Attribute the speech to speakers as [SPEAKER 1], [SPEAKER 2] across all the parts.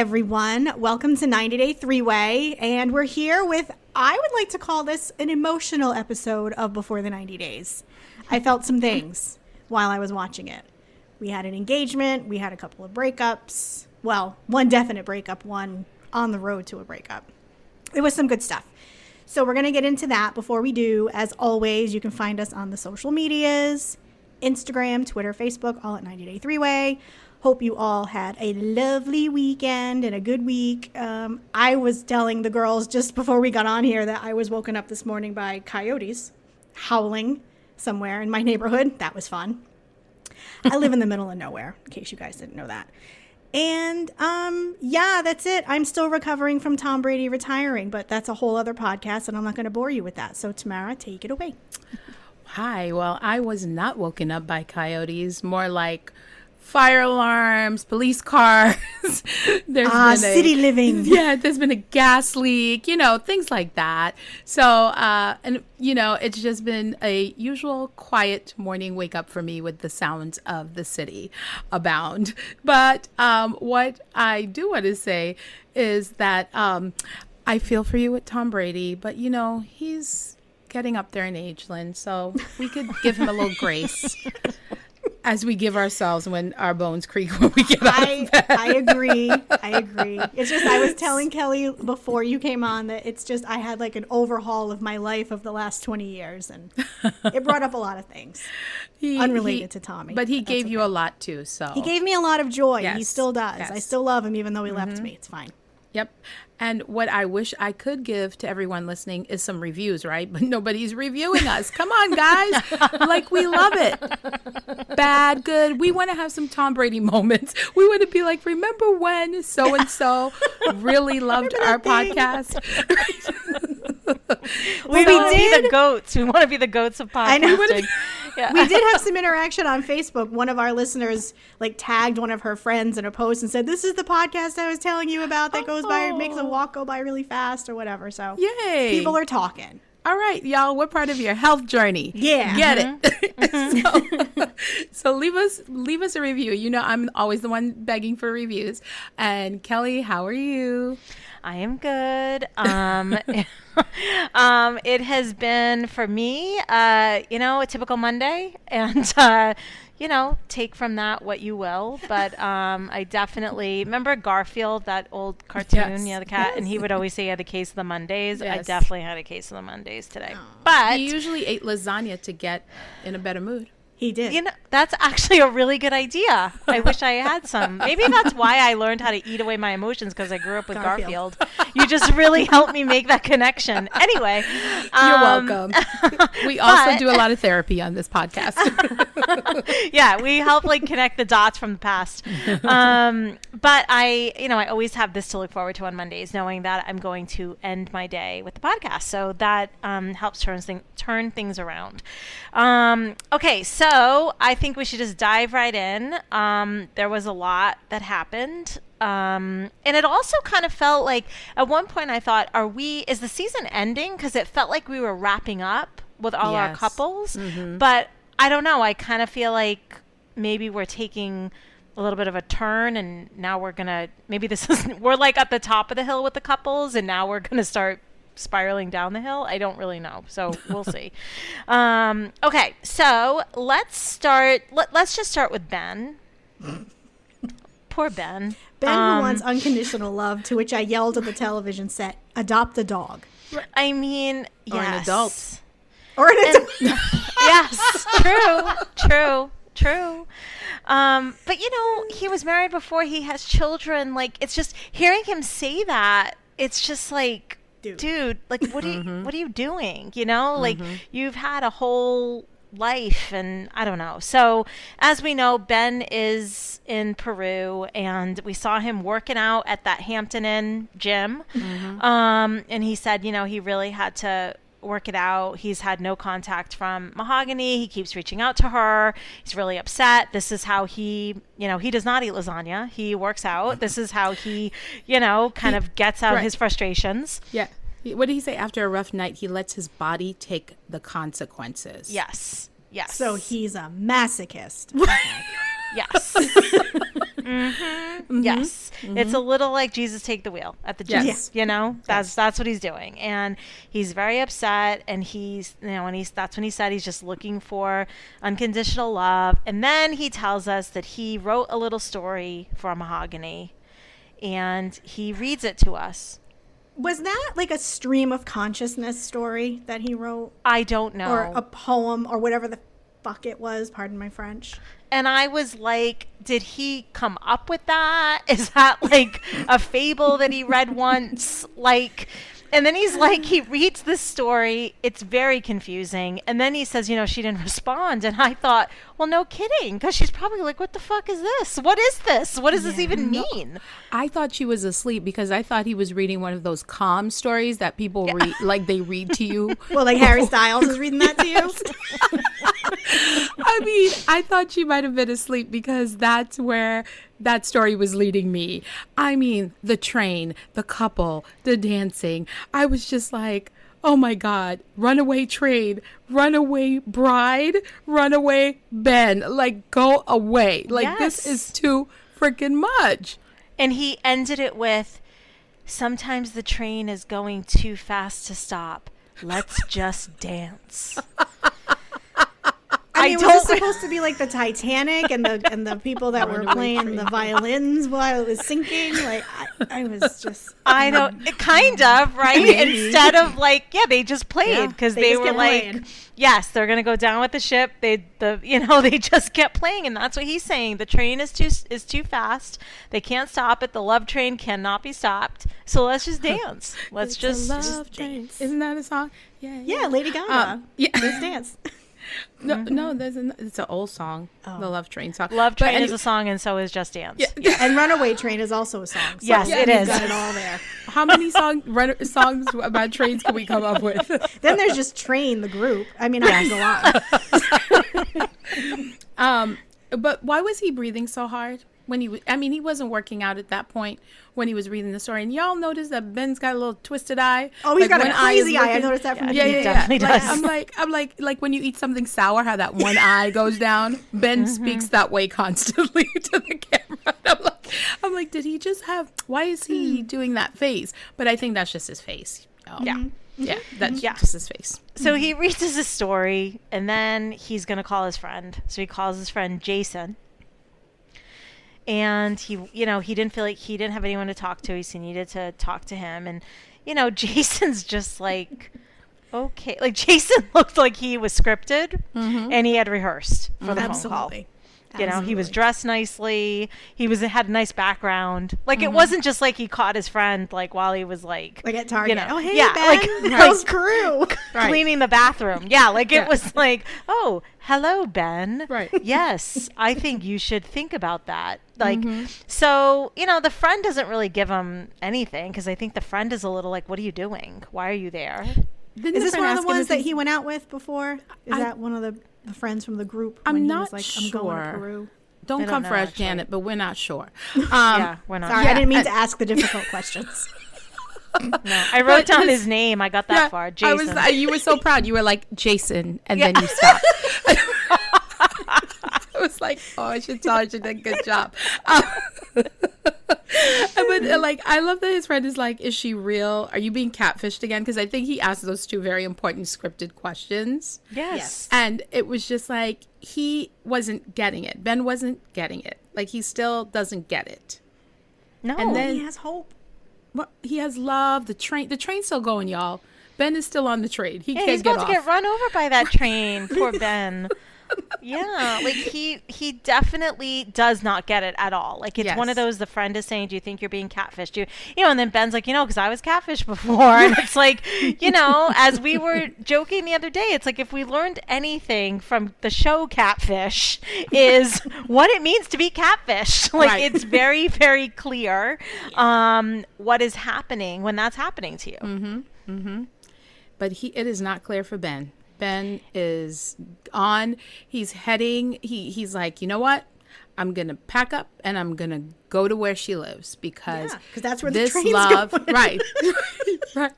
[SPEAKER 1] everyone. Welcome to 90 Day Three Way. And we're here with, I would like to call this an emotional episode of Before the 90 Days. I felt some things while I was watching it. We had an engagement, we had a couple of breakups. Well, one definite breakup, one on the road to a breakup. It was some good stuff. So we're going to get into that. Before we do, as always, you can find us on the social medias Instagram, Twitter, Facebook, all at 90 Day Three Way. Hope you all had a lovely weekend and a good week. Um, I was telling the girls just before we got on here that I was woken up this morning by coyotes howling somewhere in my neighborhood. That was fun. I live in the middle of nowhere, in case you guys didn't know that. And um, yeah, that's it. I'm still recovering from Tom Brady retiring, but that's a whole other podcast, and I'm not going to bore you with that. So, Tamara, take it away.
[SPEAKER 2] Hi. Well, I was not woken up by coyotes, more like fire alarms, police cars.
[SPEAKER 1] there's uh, been a, city living.
[SPEAKER 2] Yeah, there's been a gas leak, you know, things like that. So, uh, and you know, it's just been a usual quiet morning wake up for me with the sounds of the city abound. But um, what I do want to say is that um, I feel for you with Tom Brady, but you know, he's getting up there in age, Lynn, so we could give him a little grace as we give ourselves when our bones creak when we get out
[SPEAKER 1] I, of bed. I agree. I agree. It's just I was telling Kelly before you came on that it's just I had like an overhaul of my life of the last twenty years, and it brought up a lot of things he, unrelated he, to Tommy.
[SPEAKER 2] But he gave okay. you a lot too. So
[SPEAKER 1] he gave me a lot of joy. Yes. He still does. Yes. I still love him, even though he mm-hmm. left me. It's fine.
[SPEAKER 2] Yep. And what I wish I could give to everyone listening is some reviews, right? But nobody's reviewing us. Come on, guys. like, we love it. Bad, good. We want to have some Tom Brady moments. We want to be like, remember when so and so really loved our podcast?
[SPEAKER 3] we want to be the goats. We want to be the goats of podcasting.
[SPEAKER 1] Yeah. We did have some interaction on Facebook. One of our listeners like tagged one of her friends in a post and said, "This is the podcast I was telling you about that goes by makes a walk go by really fast or whatever." So,
[SPEAKER 2] yay!
[SPEAKER 1] People are talking.
[SPEAKER 2] All right, y'all. What part of your health journey?
[SPEAKER 1] Yeah,
[SPEAKER 2] get it. Mm-hmm. so, so leave us leave us a review. You know, I'm always the one begging for reviews. And Kelly, how are you?
[SPEAKER 3] I am good. Um, um, it has been for me, uh, you know, a typical Monday, and uh, you know, take from that what you will. But um, I definitely remember Garfield, that old cartoon, yes. yeah, the cat, yes. and he would always say he had a case of the Mondays. Yes. I definitely had a case of the Mondays today. Aww. But
[SPEAKER 2] he usually ate lasagna to get in a better mood.
[SPEAKER 1] He did.
[SPEAKER 3] You know, that's actually a really good idea. I wish I had some. Maybe that's why I learned how to eat away my emotions because I grew up with Garfield. Garfield. you just really helped me make that connection. Anyway,
[SPEAKER 2] you're um, welcome. we also do a lot of therapy on this podcast.
[SPEAKER 3] yeah, we help like connect the dots from the past. Um, but I, you know, I always have this to look forward to on Mondays, knowing that I'm going to end my day with the podcast. So that um, helps turn, thing, turn things around. Um, okay, so so I think we should just dive right in. Um, there was a lot that happened. Um, and it also kind of felt like at one point I thought, are we, is the season ending? Because it felt like we were wrapping up with all yes. our couples. Mm-hmm. But I don't know. I kind of feel like maybe we're taking a little bit of a turn and now we're going to, maybe this is, we're like at the top of the hill with the couples and now we're going to start spiraling down the hill? I don't really know. So we'll see. Um, okay, so let's start. Let, us just start with Ben. Poor Ben.
[SPEAKER 1] Ben, um, who wants unconditional love, to which I yelled at the television set, adopt a dog.
[SPEAKER 3] I mean,
[SPEAKER 2] yes. Or
[SPEAKER 3] an
[SPEAKER 2] adult.
[SPEAKER 1] Or an adult.
[SPEAKER 3] yes, true, true, true. Um, but you know, he was married before he has children. Like, it's just hearing him say that, it's just like, dude, dude like what are you mm-hmm. what are you doing? You know, like mm-hmm. you've had a whole life and I don't know. So, as we know, Ben is in Peru and we saw him working out at that Hampton Inn gym. Mm-hmm. Um, and he said, you know, he really had to work it out. He's had no contact from Mahogany. He keeps reaching out to her. He's really upset. This is how he, you know, he does not eat lasagna. He works out. This is how he, you know, kind he, of gets out right. his frustrations.
[SPEAKER 2] Yeah. What did he say? After a rough night, he lets his body take the consequences.
[SPEAKER 3] Yes. Yes.
[SPEAKER 1] So he's a masochist.
[SPEAKER 3] yes. Mm-hmm. Mm-hmm. Yes, it's a mm-hmm. little like Jesus take the wheel at the gym.
[SPEAKER 2] Yes.
[SPEAKER 3] You know, that's that's what he's doing, and he's very upset. And he's you know, and he's that's when he said he's just looking for unconditional love. And then he tells us that he wrote a little story for Mahogany, and he reads it to us.
[SPEAKER 1] Was that like a stream of consciousness story that he wrote,
[SPEAKER 3] I don't know.
[SPEAKER 1] or a poem, or whatever the fuck it was? Pardon my French.
[SPEAKER 3] And I was like, did he come up with that? Is that like a fable that he read once? Like, and then he's like, he reads this story. It's very confusing. And then he says, you know, she didn't respond. And I thought, well, no kidding. Because she's probably like, what the fuck is this? What is this? What does this even mean?
[SPEAKER 2] I thought she was asleep because I thought he was reading one of those calm stories that people read, like they read to you.
[SPEAKER 1] Well, like Harry Styles is reading that to you.
[SPEAKER 2] I mean, I thought she might have been asleep because that's where that story was leading me. I mean, the train, the couple, the dancing. I was just like, oh my God, runaway train, runaway bride, runaway Ben. Like, go away. Like, this is too freaking much.
[SPEAKER 3] And he ended it with, sometimes the train is going too fast to stop. Let's just dance.
[SPEAKER 1] I
[SPEAKER 3] I
[SPEAKER 1] mean, was this supposed to be like the Titanic and the and the people that were playing the violins while it was sinking? Like, I, I was just.
[SPEAKER 3] I don't, kind of, right?
[SPEAKER 1] Maybe.
[SPEAKER 3] Instead of like, yeah, they just played
[SPEAKER 1] Yeah,
[SPEAKER 3] because
[SPEAKER 1] they
[SPEAKER 3] they, were like,
[SPEAKER 1] playing.
[SPEAKER 3] yes, they're gonna go down with the ship. They, the, you know, they just kept playing, and that's what he's saying. The train is too is too fast. They can't stop it. The love train cannot be stopped. So let's just dance. Let's
[SPEAKER 2] It's a
[SPEAKER 3] just,
[SPEAKER 2] love
[SPEAKER 3] just
[SPEAKER 2] train.
[SPEAKER 3] dance.
[SPEAKER 2] Isn't that a song? Yeah,
[SPEAKER 1] Yeah, Lady Gaga.
[SPEAKER 2] Um, yeah.
[SPEAKER 1] Let's dance.
[SPEAKER 2] No, no, there's an, it's an old song,
[SPEAKER 1] Oh.
[SPEAKER 2] the Love Train song.
[SPEAKER 3] Love
[SPEAKER 2] But
[SPEAKER 3] train is
[SPEAKER 2] any-
[SPEAKER 3] a song, and so is Just Dance.
[SPEAKER 2] Yeah.
[SPEAKER 1] And Runaway Train is also a song. So
[SPEAKER 3] Yes,
[SPEAKER 2] it
[SPEAKER 1] you've. Got it all there.
[SPEAKER 2] How many song run, songs about trains can we come up with?
[SPEAKER 1] Then there's just Train, the group. I mean, I can go on.
[SPEAKER 2] Um, but why was he breathing so hard when he? I mean, he wasn't working out at that point when he was reading the story. And y'all noticed that Ben's got a little twisted eye.
[SPEAKER 1] Oh, he's got a
[SPEAKER 2] one eye
[SPEAKER 1] crazy eye. I noticed that from the
[SPEAKER 2] Yeah, yeah, yeah.
[SPEAKER 3] definitely
[SPEAKER 2] Like,
[SPEAKER 3] does.
[SPEAKER 2] I'm like, I'm like, like when you eat something sour, how that one eye goes down. Ben
[SPEAKER 1] Mm-hmm.
[SPEAKER 2] speaks that way constantly to the camera. I'm like, I'm like, did he just have? Why is he hmm. doing that face? But I think that's just his face. Oh,
[SPEAKER 3] Yeah.
[SPEAKER 2] yeah, mm-hmm. that's mm-hmm.
[SPEAKER 3] Yeah.
[SPEAKER 2] just his face.
[SPEAKER 3] So he reads us a story, and then he's going to call his friend. So he calls his friend Jason. And he, you know, he didn't feel like he didn't have anyone to talk to. He needed to talk to him. And, you know, Jason's just like, okay. Like, Jason looked like he was scripted mm-hmm. and he had rehearsed for the phone call.
[SPEAKER 1] Absolutely.
[SPEAKER 3] You know, he was dressed nicely. He was had a nice background. Like
[SPEAKER 1] Mm-hmm.
[SPEAKER 3] it wasn't just like he caught his friend like while he was like
[SPEAKER 1] Like at Target.
[SPEAKER 3] You know,
[SPEAKER 1] oh, hey,
[SPEAKER 3] yeah,
[SPEAKER 1] Ben.
[SPEAKER 3] like-
[SPEAKER 1] how's
[SPEAKER 3] like-
[SPEAKER 1] crew?
[SPEAKER 3] cleaning the bathroom. Yeah, like it was like, oh, hello, Ben.
[SPEAKER 2] Right.
[SPEAKER 3] Yes, I think you should think about that. Like, so you know, the friend doesn't really give him anything because I think the friend is a little like, what are you doing? Why are you there?
[SPEAKER 2] Didn't
[SPEAKER 1] Is this one of the ones that he went out with before? Is
[SPEAKER 2] I-
[SPEAKER 1] that one of the, the friends from the group?
[SPEAKER 2] I'm
[SPEAKER 1] when he
[SPEAKER 2] not
[SPEAKER 1] was like, I'm going to
[SPEAKER 2] sure.
[SPEAKER 1] Peru.
[SPEAKER 2] Don't
[SPEAKER 3] don't
[SPEAKER 2] come
[SPEAKER 3] know,
[SPEAKER 2] for us. Janet, but we're not sure. Um,
[SPEAKER 3] yeah, we're not.
[SPEAKER 1] Sorry,
[SPEAKER 2] Yeah,
[SPEAKER 1] I didn't mean
[SPEAKER 2] and-
[SPEAKER 1] to ask the difficult questions.
[SPEAKER 3] No, I wrote
[SPEAKER 2] But
[SPEAKER 3] down
[SPEAKER 2] his-
[SPEAKER 3] his name. I got that
[SPEAKER 2] yeah,
[SPEAKER 3] far.
[SPEAKER 2] I
[SPEAKER 3] Jason.
[SPEAKER 2] was. uh, you were so proud. You were like Jason, and then you stopped. I was like, oh, I should tell her she did a good job. Um, but uh, like, I love that his friend is like, is she real? Are you being catfished again? Because I think he asked those two very important scripted questions.
[SPEAKER 3] yes.
[SPEAKER 1] Yes.
[SPEAKER 2] And it was just like he wasn't getting it. Ben wasn't getting it. Like he still doesn't get it.
[SPEAKER 3] No.
[SPEAKER 2] And then-
[SPEAKER 1] he has hope.
[SPEAKER 2] What he has love. The train. The train's still going, y'all. Ben is still on the train. He
[SPEAKER 3] Yeah,
[SPEAKER 2] can't
[SPEAKER 3] he's
[SPEAKER 2] get
[SPEAKER 3] about
[SPEAKER 2] off.
[SPEAKER 3] to get run over by that train. Poor Ben. Yeah, like he he definitely does not get it at all. Like it's one of those the friend is saying, "Do you think you're being catfished?" You you know, and then Ben's like, "You know, because I was catfished before." And it's like, you know, as we were joking the other day, it's like if we learned anything from the show Catfish is what it means to be catfished. Like
[SPEAKER 2] Right.
[SPEAKER 3] it's very very clear um, what is happening when that's happening to you.
[SPEAKER 2] Mm-hmm. Mm-hmm. but he it is not clear for Ben. Ben is on. He's heading. He he's like, you know what? I'm gonna pack up and I'm gonna go to where she lives because
[SPEAKER 1] Yeah, 'cause that's where the
[SPEAKER 2] this
[SPEAKER 1] train's
[SPEAKER 2] love,
[SPEAKER 1] going.
[SPEAKER 2] right, right.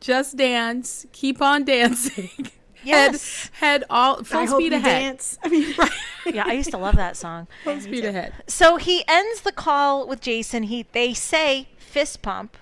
[SPEAKER 2] Just dance, keep on dancing.
[SPEAKER 3] Yes.
[SPEAKER 2] head, head all full
[SPEAKER 1] I hope
[SPEAKER 2] speed
[SPEAKER 1] you
[SPEAKER 2] ahead.
[SPEAKER 1] dance. I mean, right.
[SPEAKER 3] Yeah, I used to love that song.
[SPEAKER 2] Full speed ahead.
[SPEAKER 3] So he ends the call with Jason. He they say fist pump.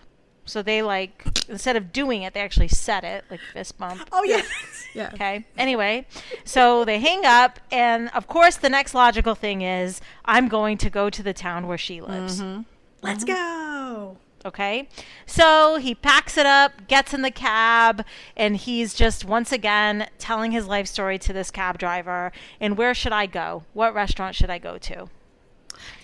[SPEAKER 3] So they like instead of doing it, they actually said it like fist bump.
[SPEAKER 1] oh yeah.
[SPEAKER 2] Yeah.
[SPEAKER 3] Okay. Anyway, so they hang up, and of course, the next logical thing is I'm going to go to the town where she lives. Mm-hmm.
[SPEAKER 1] Let's mm-hmm. go.
[SPEAKER 3] Okay. So he packs it up, gets in the cab, and he's just once again telling his life story to this cab driver. And where should I go? What restaurant should I go to?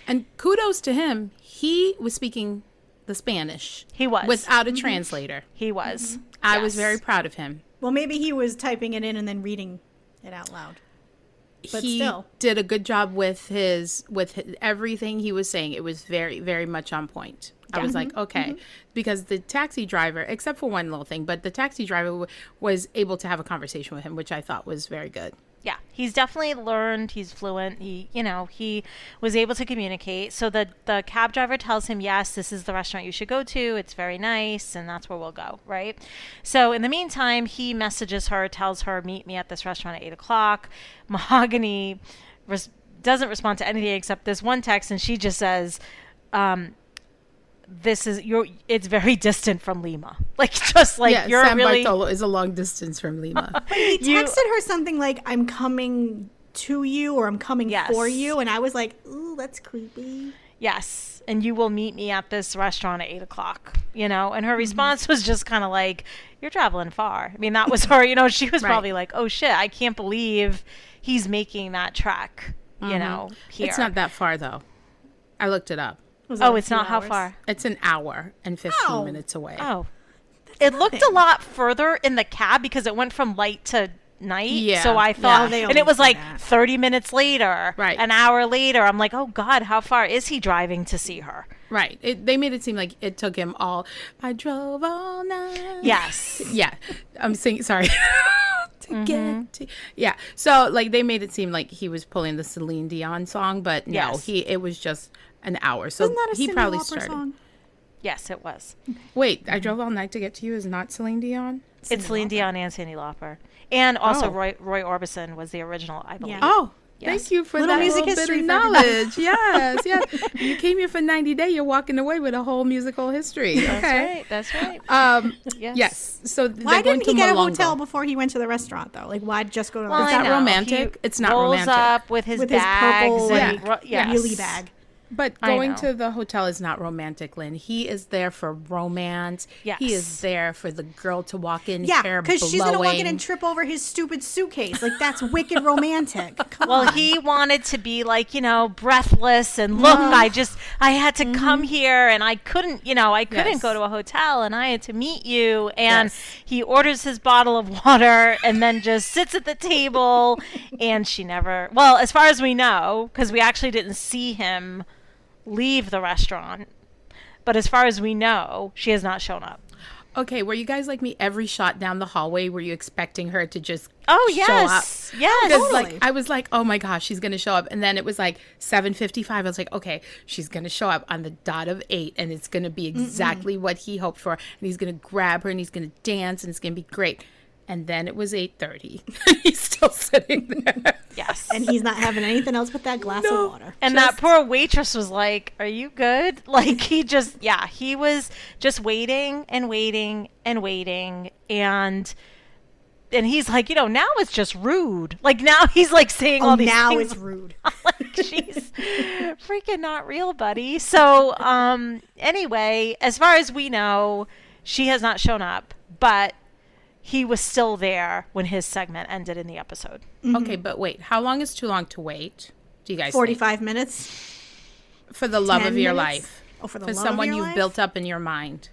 [SPEAKER 2] And kudos to him. He was speaking the Spanish.
[SPEAKER 3] He was.
[SPEAKER 2] Without a mm-hmm. translator.
[SPEAKER 3] He was. Mm-hmm.
[SPEAKER 2] I was very proud of him.
[SPEAKER 1] Well, maybe he was typing it in and then reading it out loud. But
[SPEAKER 2] he
[SPEAKER 1] still.
[SPEAKER 2] did a good job with his with his, everything he was saying. It was very very much on point. I was like, mm-hmm. okay, because the taxi driver, except for one little thing, but the taxi driver w- was able to have a conversation with him, which I thought was very good.
[SPEAKER 3] Yeah, he's definitely learned. He's fluent. He, you know, he was able to communicate. So the the cab driver tells him, "Yes, this is the restaurant you should go to. It's very nice, and that's where we'll go." Right. So in the meantime, he messages her, tells her, "Meet me at this restaurant at eight o'clock." Mahogany res- doesn't respond to anything except this one text, and she just says, um, "This is you're. It's very distant from Lima. Like just like
[SPEAKER 2] yeah,
[SPEAKER 3] you're
[SPEAKER 2] San
[SPEAKER 3] really."
[SPEAKER 2] Bartolo is a long distance from Lima.
[SPEAKER 1] He
[SPEAKER 3] You-
[SPEAKER 1] texted her something like, "I'm coming to you" or "I'm coming for you," and I was like, "Ooh, that's creepy."
[SPEAKER 3] Yes, and you will meet me at this restaurant at eight o'clock. You know, and her
[SPEAKER 2] Mm-hmm.
[SPEAKER 3] response was just kind of like, "You're traveling far." I mean, that was her. You know, she was
[SPEAKER 2] Right.
[SPEAKER 3] probably like, "Oh shit, I can't believe he's making that trek." You know, here.
[SPEAKER 2] Mm-hmm. It's not that far though. I looked it up.
[SPEAKER 1] Was
[SPEAKER 3] Oh, it's
[SPEAKER 1] few
[SPEAKER 3] not how far.
[SPEAKER 2] It's an hour and 15
[SPEAKER 1] Ow.
[SPEAKER 2] minutes away.
[SPEAKER 3] Oh, it looked a lot further in the cab because it went from light to night.
[SPEAKER 2] Yeah.
[SPEAKER 3] So I thought,
[SPEAKER 1] They
[SPEAKER 3] and it was like
[SPEAKER 1] that.
[SPEAKER 3] 30 minutes later,
[SPEAKER 2] Right.
[SPEAKER 3] An hour later, I'm like, oh God, how far is he driving to see her?
[SPEAKER 2] Right. It, they made it seem like it took him all. I drove all night.
[SPEAKER 3] Yes.
[SPEAKER 2] Yeah. I'm singing. Sorry. to
[SPEAKER 3] Mm-hmm.
[SPEAKER 2] get to. Yeah. So like they made it seem like he was pulling the Celine Dion song, but no,
[SPEAKER 3] Yes.
[SPEAKER 2] he it was just an hour. So
[SPEAKER 1] Isn't that a
[SPEAKER 2] he
[SPEAKER 1] Cyndi
[SPEAKER 2] probably
[SPEAKER 1] Lauper
[SPEAKER 2] started.
[SPEAKER 1] song?
[SPEAKER 3] Yes, it was.
[SPEAKER 2] Wait, I drove all night to get to you is not Celine Dion?
[SPEAKER 3] It's Celine Dion and Cyndi Lauper, and also
[SPEAKER 2] Oh.
[SPEAKER 3] Roy Roy Orbison was the original, I believe.
[SPEAKER 1] Yeah.
[SPEAKER 2] Oh.
[SPEAKER 3] Yes.
[SPEAKER 2] Thank you for
[SPEAKER 1] Little
[SPEAKER 2] that
[SPEAKER 1] music
[SPEAKER 2] little bit of knowledge. yes, yes. You came here for 90 Day. You're walking away with a whole musical history.
[SPEAKER 3] That's
[SPEAKER 2] Okay.
[SPEAKER 3] right. That's right.
[SPEAKER 2] Um,
[SPEAKER 3] Yes.
[SPEAKER 2] yes. So
[SPEAKER 1] Why
[SPEAKER 2] they're going
[SPEAKER 1] didn't he
[SPEAKER 2] to
[SPEAKER 1] get a hotel before he went to the restaurant though? Like, why just go to the
[SPEAKER 3] Well,
[SPEAKER 2] Is
[SPEAKER 3] I
[SPEAKER 2] that romantic?
[SPEAKER 3] He
[SPEAKER 2] It's not
[SPEAKER 3] rolls
[SPEAKER 2] romantic.
[SPEAKER 3] up with his
[SPEAKER 1] with his
[SPEAKER 3] bags
[SPEAKER 1] purple
[SPEAKER 3] and
[SPEAKER 2] Yeah.
[SPEAKER 3] ro- yes.
[SPEAKER 1] Yuli bag?
[SPEAKER 2] But going to the hotel is not romantic, Lynn. He is there for romance. He is there for the girl to walk in,
[SPEAKER 1] Yeah,
[SPEAKER 2] hair
[SPEAKER 1] because she's gonna walk in
[SPEAKER 2] blowing.
[SPEAKER 1] and trip over his stupid suitcase. Like that's wicked romantic. Come
[SPEAKER 3] Well,
[SPEAKER 1] on.
[SPEAKER 3] he wanted to be like, you know, breathless and look, I just I had to come here and I couldn't, you know, I couldn't
[SPEAKER 2] Mm-hmm. Yes.
[SPEAKER 3] go to a hotel and I had to meet you and
[SPEAKER 2] Yes.
[SPEAKER 3] he orders his bottle of water and then just sits at the table and she never Well, as far as we know, cuz we actually didn't see him leave the restaurant. But as far as we know, she has not shown up.
[SPEAKER 2] Okay, were you guys like me? Every shot down the hallway, were you expecting her to just
[SPEAKER 3] Oh,
[SPEAKER 2] show up?
[SPEAKER 3] yes. Yes.
[SPEAKER 2] Because
[SPEAKER 1] Totally.
[SPEAKER 2] like I was like, oh my gosh, she's gonna show up, and then it was like seven fifty five. I was like, okay, she's gonna show up on the dot of eight, and it's gonna be exactly what he hoped for, and he's gonna grab her, and he's gonna dance, and it's gonna be great. And then it was eight thirty. he's still sitting there.
[SPEAKER 3] yes.
[SPEAKER 1] and he's not having anything else but that glass
[SPEAKER 2] No.
[SPEAKER 1] of water.
[SPEAKER 3] And that poor waitress was like, "Are you good?" Like he just, yeah, he was just waiting and waiting and waiting, and and he's like, you know, now it's just rude. Like now he's like saying
[SPEAKER 1] Oh,
[SPEAKER 3] all these
[SPEAKER 1] now
[SPEAKER 3] things.
[SPEAKER 1] it's rude.
[SPEAKER 3] like she's freaking not real, buddy. So, um, anyway, as far as we know, she has not shown up, but he was still there when his segment ended in the episode. Mm-hmm.
[SPEAKER 2] Okay, but wait, how long is too long to wait? Do you guys think?
[SPEAKER 1] Forty-five minutes
[SPEAKER 2] for the love of your
[SPEAKER 1] minutes?
[SPEAKER 2] life?
[SPEAKER 1] Oh, for the
[SPEAKER 2] for
[SPEAKER 1] love of
[SPEAKER 2] someone
[SPEAKER 1] your
[SPEAKER 2] you've
[SPEAKER 1] life?
[SPEAKER 2] built up in your mind.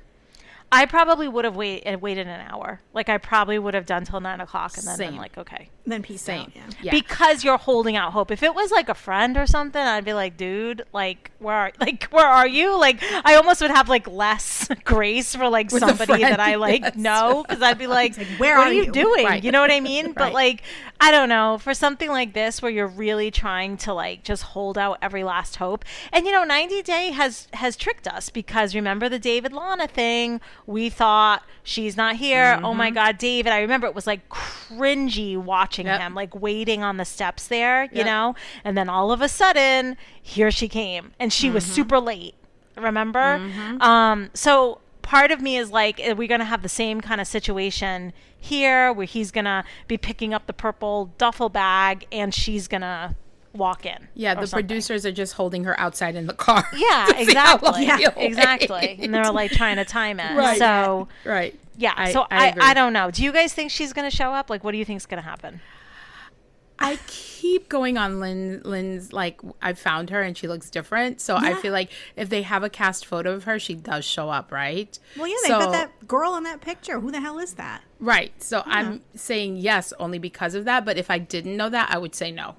[SPEAKER 3] I probably would have wait, uh, waited an hour. Like I probably would have done till nine o'clock and then been
[SPEAKER 2] Same.
[SPEAKER 3] like, okay,
[SPEAKER 1] Then peace
[SPEAKER 2] Same.
[SPEAKER 1] out. Yeah.
[SPEAKER 2] Yeah.
[SPEAKER 3] because you're holding out hope. If it was like a friend or something, I'd be like, dude, like where are like where are you? Like I almost would have like less grace for like
[SPEAKER 2] With a
[SPEAKER 3] somebody that I like
[SPEAKER 2] yes.
[SPEAKER 3] know because I'd be like,
[SPEAKER 1] where
[SPEAKER 3] what
[SPEAKER 1] are
[SPEAKER 3] are you,
[SPEAKER 1] you?
[SPEAKER 3] doing?
[SPEAKER 2] Right.
[SPEAKER 3] You know what I mean? But like I don't know for something like this where you're really trying to like just hold out every last hope. And you know, 90 Day has has tricked us because remember the David Lana thing we thought she's not here. Oh my mm-hmm. God, David. I remember it was like cringy watching
[SPEAKER 2] Yep.
[SPEAKER 3] him, like waiting on the steps there, you
[SPEAKER 2] Yep.
[SPEAKER 3] know? And then all of a sudden, here she came. And she was mm-hmm. super late. Remember? Mm-hmm. Um, so part of me is like, are we going to have the same kind of situation here where he's to be picking up the purple duffel bag and she's to walk in?
[SPEAKER 2] Yeah, the
[SPEAKER 3] something?
[SPEAKER 2] producers are just holding her outside in the car.
[SPEAKER 3] Yeah,
[SPEAKER 2] to see how long
[SPEAKER 3] exactly. Yeah, exactly. And they're like trying to time it.
[SPEAKER 2] Right.
[SPEAKER 3] So,
[SPEAKER 2] right.
[SPEAKER 3] yeah.
[SPEAKER 2] I-
[SPEAKER 3] so
[SPEAKER 2] I
[SPEAKER 3] I. I, don't know. Do you guys think she's to show up? Like, what do you think's to happen?
[SPEAKER 2] I keep going on Lynn. Lynn's like I found her and she looks different. So I feel like if they have a cast photo of her, she does show up, right?
[SPEAKER 1] Well, yeah, they
[SPEAKER 2] So-
[SPEAKER 1] put that girl in that picture. Who the hell is that?
[SPEAKER 2] Right. So I'm saying yes only because of that. But if I didn't know that, I would say no.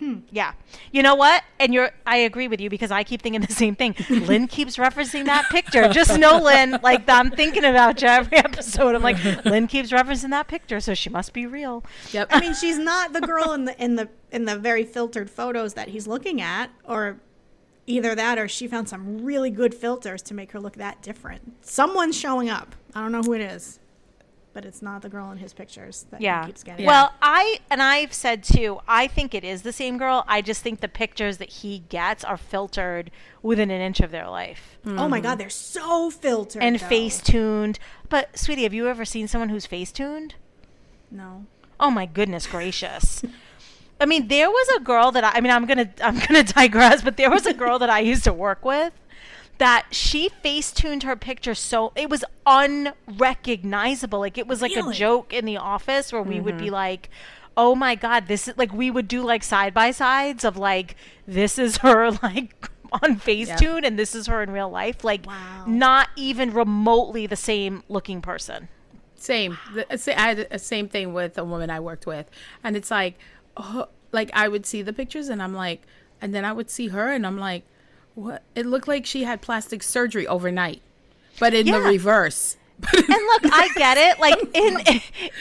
[SPEAKER 3] Hmm, yeah. You know what? And you're I agree with you because I keep thinking the same thing. Lynn keeps referencing that picture. Just know, Lynn, like I'm thinking about you every episode. I'm like, Lynn keeps referencing that picture, so she must be real.
[SPEAKER 2] Yep.
[SPEAKER 1] I mean, she's not the girl in the in the in the very filtered photos that he's looking at, or either that, or she found some really good filters to make her look that different. Someone's showing up. I don't know who it is, but it's not the girl in his pictures that
[SPEAKER 3] Yeah.
[SPEAKER 1] he keeps getting.
[SPEAKER 3] Well, I and I've said too. I think it is the same girl. I just think the pictures that he gets are filtered within an inch of their life
[SPEAKER 1] oh my god, they're so filtered
[SPEAKER 3] and face tuned. But sweetie, have you ever seen someone who's face tuned?
[SPEAKER 1] No.
[SPEAKER 3] Oh my goodness gracious. I mean, there was a girl that I, I mean, I'm gonna I'm gonna digress, but there was a girl that I used to work with that she face tuned her picture so it was unrecognizable. Like it was like a joke in the office where we would be mm-hmm. like, "Oh my god, this is like we would do like side by sides of like this is her like." on Facetune and this is her in real life like
[SPEAKER 1] Wow.
[SPEAKER 3] not even remotely the same looking person
[SPEAKER 2] Same. The, I had the same thing with a woman I worked with, and it's like, oh, like I would see the pictures, and I'm like, and then I would see her, and I'm like, what? It looked like she had plastic surgery overnight, but in the reverse.
[SPEAKER 3] And look, I get it. Like in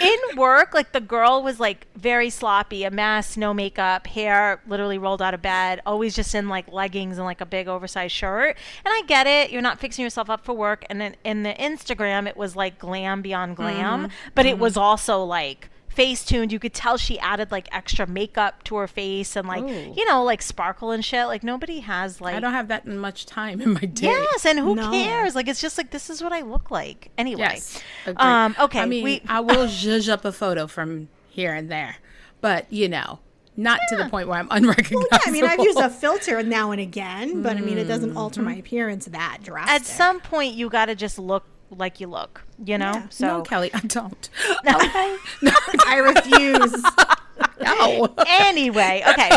[SPEAKER 3] in work, like the girl was like very sloppy, a mess, no makeup, hair literally rolled out of bed, always just in like leggings and like a big oversized shirt. And I get it. You're not fixing yourself up for work. And then in the Instagram, it was like glam beyond glam, mm-hmm. but it was mm-hmm. also like face tuned. You could tell she added like extra makeup to her face and like
[SPEAKER 2] Ooh.
[SPEAKER 3] you know like sparkle and shit. Like nobody has like
[SPEAKER 2] I don't have that much time in my day.
[SPEAKER 3] Yes, and who
[SPEAKER 1] No.
[SPEAKER 3] cares? Like it's just like this is what I look like anyway.
[SPEAKER 2] Yes.
[SPEAKER 3] Um, okay,
[SPEAKER 2] I mean,
[SPEAKER 3] we
[SPEAKER 2] I will zhuzh up a photo from here and there, but you know, not to the point where I'm unrecognizable.
[SPEAKER 1] Well, yeah, I mean, I've used a filter now and again, but I mean, it doesn't alter my appearance that drastic.
[SPEAKER 3] at some point you got to just look like you look, you know.
[SPEAKER 1] Yeah.
[SPEAKER 3] So
[SPEAKER 2] no, Kelly, I don't.
[SPEAKER 3] Okay.
[SPEAKER 1] I refuse.
[SPEAKER 2] No.
[SPEAKER 3] anyway, okay,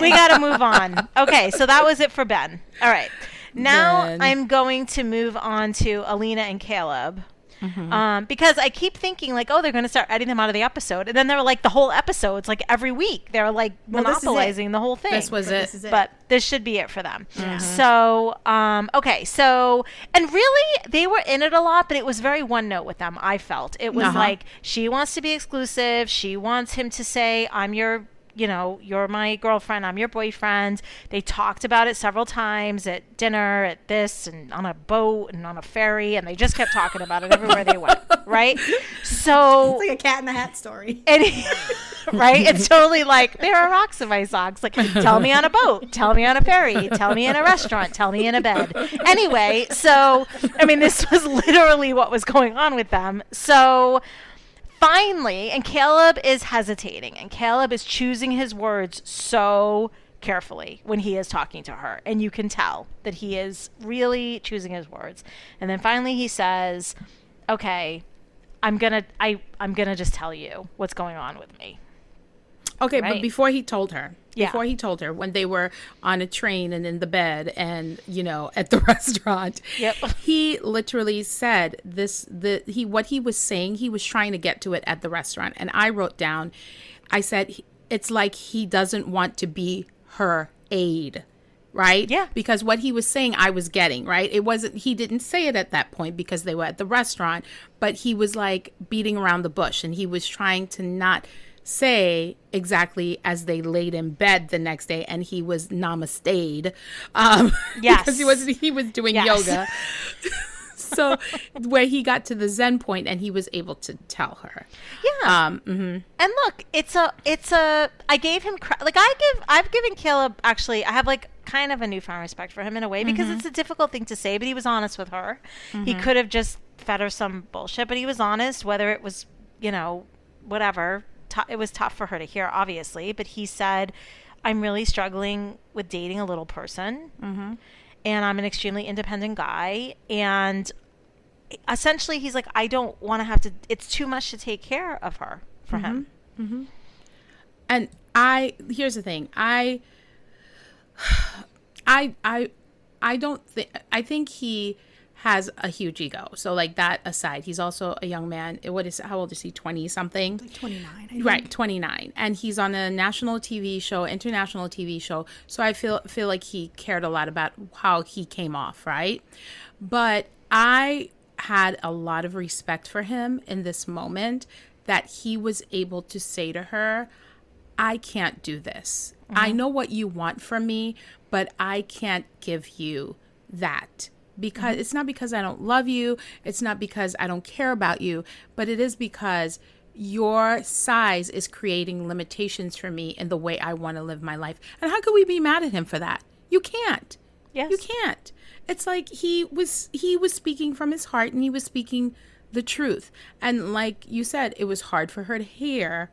[SPEAKER 3] we got to move on. Okay, so that was it for Ben. All right, now
[SPEAKER 2] Ben.
[SPEAKER 3] I'm going to move on to Alina and Caleb.
[SPEAKER 2] Mm-hmm.
[SPEAKER 3] Um, because I keep thinking like, oh, they're going to start editing them out of the episode, and then they're like the whole episode's like every week they're like
[SPEAKER 1] Well, this is it.
[SPEAKER 3] monopolizing the whole thing.
[SPEAKER 2] This was
[SPEAKER 1] But
[SPEAKER 2] it.
[SPEAKER 1] this is it.
[SPEAKER 3] but this should be it for them. So, um, okay, so and really they were in it a lot, but it was very one note with them. I felt it was
[SPEAKER 2] Uh-huh.
[SPEAKER 3] like she wants to be exclusive. She wants him to say, "I'm your." You know, you're my girlfriend. I'm your boyfriend. They talked about it several times at dinner, at this, and on a boat, and on a ferry, and they just kept talking about it everywhere they went. Right? So,
[SPEAKER 1] It's like a cat in the hat story.
[SPEAKER 3] and right? It's totally like there are rocks in my socks. Like tell me on a boat, tell me on a ferry, tell me in a restaurant, tell me in a bed. Anyway, so I mean this was literally what was going on with them. So finally, and Caleb is hesitating and Caleb is choosing his words so carefully when he is talking to her and you can tell that he is really choosing his words. And then finally he says, "Okay, I'm going to I I'm to just tell you what's going on with me."
[SPEAKER 2] Okay,
[SPEAKER 3] Right.
[SPEAKER 2] but before he told her,
[SPEAKER 3] Yeah.
[SPEAKER 2] before he told her, when they were on a train and in the bed and you know at the restaurant,
[SPEAKER 3] Yep.
[SPEAKER 2] he literally said this. The he what he was saying, he was trying to get to it at the restaurant, and I wrote down, I said it's like he doesn't want to be her aide. Right?
[SPEAKER 3] Yeah.
[SPEAKER 2] Because what he was saying, I was getting, right? It wasn't, he didn't say it at that point because they were at the restaurant, but he was like beating around the bush and he was trying to not say exactly as they laid in bed the next day and he was namaste'd um
[SPEAKER 3] Yes.
[SPEAKER 2] because he was he was doing
[SPEAKER 3] Yes.
[SPEAKER 2] yoga so where he got to the zen point and he was able to tell her.
[SPEAKER 3] Yeah.
[SPEAKER 2] Um, mhm.
[SPEAKER 3] And look, it's a, it's a. I gave him cre- like I give, I've given Caleb actually. I have like kind of a newfound respect for him in a way because it's a difficult thing to say, but he was honest with her. He could have just fed her some bullshit, but he was honest. Whether it was, you know, whatever. T- it was tough for her to hear, obviously, but he said, "I'm really struggling with dating a little person, mm-hmm. and I'm an extremely independent guy, and." Essentially, he's like, I don't want to have to. It's too much to take care of her for him. Mm-hmm. Mm-hmm.
[SPEAKER 2] and I here's the thing. I I I I don't think I think he has a huge ego. So like that aside, he's also a young man. What is how old is he? 20 something?
[SPEAKER 1] Like 29.
[SPEAKER 2] Right, 29. And he's on a national TV show, international TV show. So I feel feel like he cared a lot about how he came off, right? But I had a lot of respect for him in this moment that he was able to say to her, I can't do this. I mm-hmm. know what you want from me, but I can't give you that. Because it's not because I don't love you, it's not because I don't care about you, but it is because your size is creating limitations for me in the way I want to live my life. And how could we be mad at him for that? You can't.
[SPEAKER 3] Yes.
[SPEAKER 2] You can't. It's like he was he was speaking from his heart and he was speaking the truth. And like you said, it was hard for her to hear,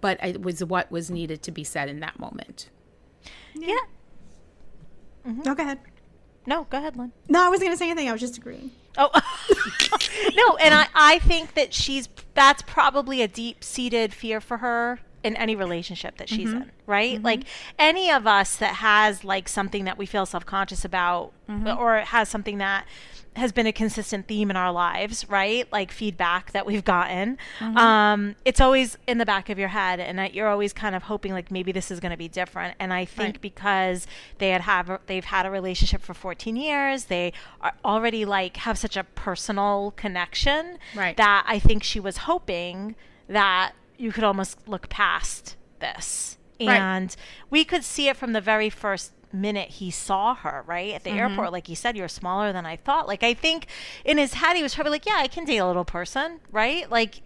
[SPEAKER 2] but it was what was needed to be said in that moment.
[SPEAKER 3] Yeah.
[SPEAKER 1] No, mm-hmm. go ahead.
[SPEAKER 3] No, go ahead, Lynn.
[SPEAKER 1] No, I wasn't going to say anything. I was just agreeing.
[SPEAKER 3] Oh no, and I, I think that she's that's probably a deep seated fear for her in any relationship that she's mm-hmm. in, right? Mm-hmm. Like any of us that has like something that we feel self conscious about mm-hmm. or has something that has been a consistent theme in our lives, right? Like feedback that we've gotten. Um, it's always in the back of your head, and that you're always kind of hoping like maybe this is going to be different. And I think
[SPEAKER 2] Right.
[SPEAKER 3] because they had have they've had a relationship for 14 years, they are already like have such a personal connection
[SPEAKER 2] Right.
[SPEAKER 3] that I think she was hoping that you could almost look past this.
[SPEAKER 2] Right.
[SPEAKER 3] And we could see it from the very first minute he saw her, right? At the mm-hmm. airport, like he said, you're smaller than I thought. Like I think in his head he was probably like, Yeah, I can date a little person, right? Like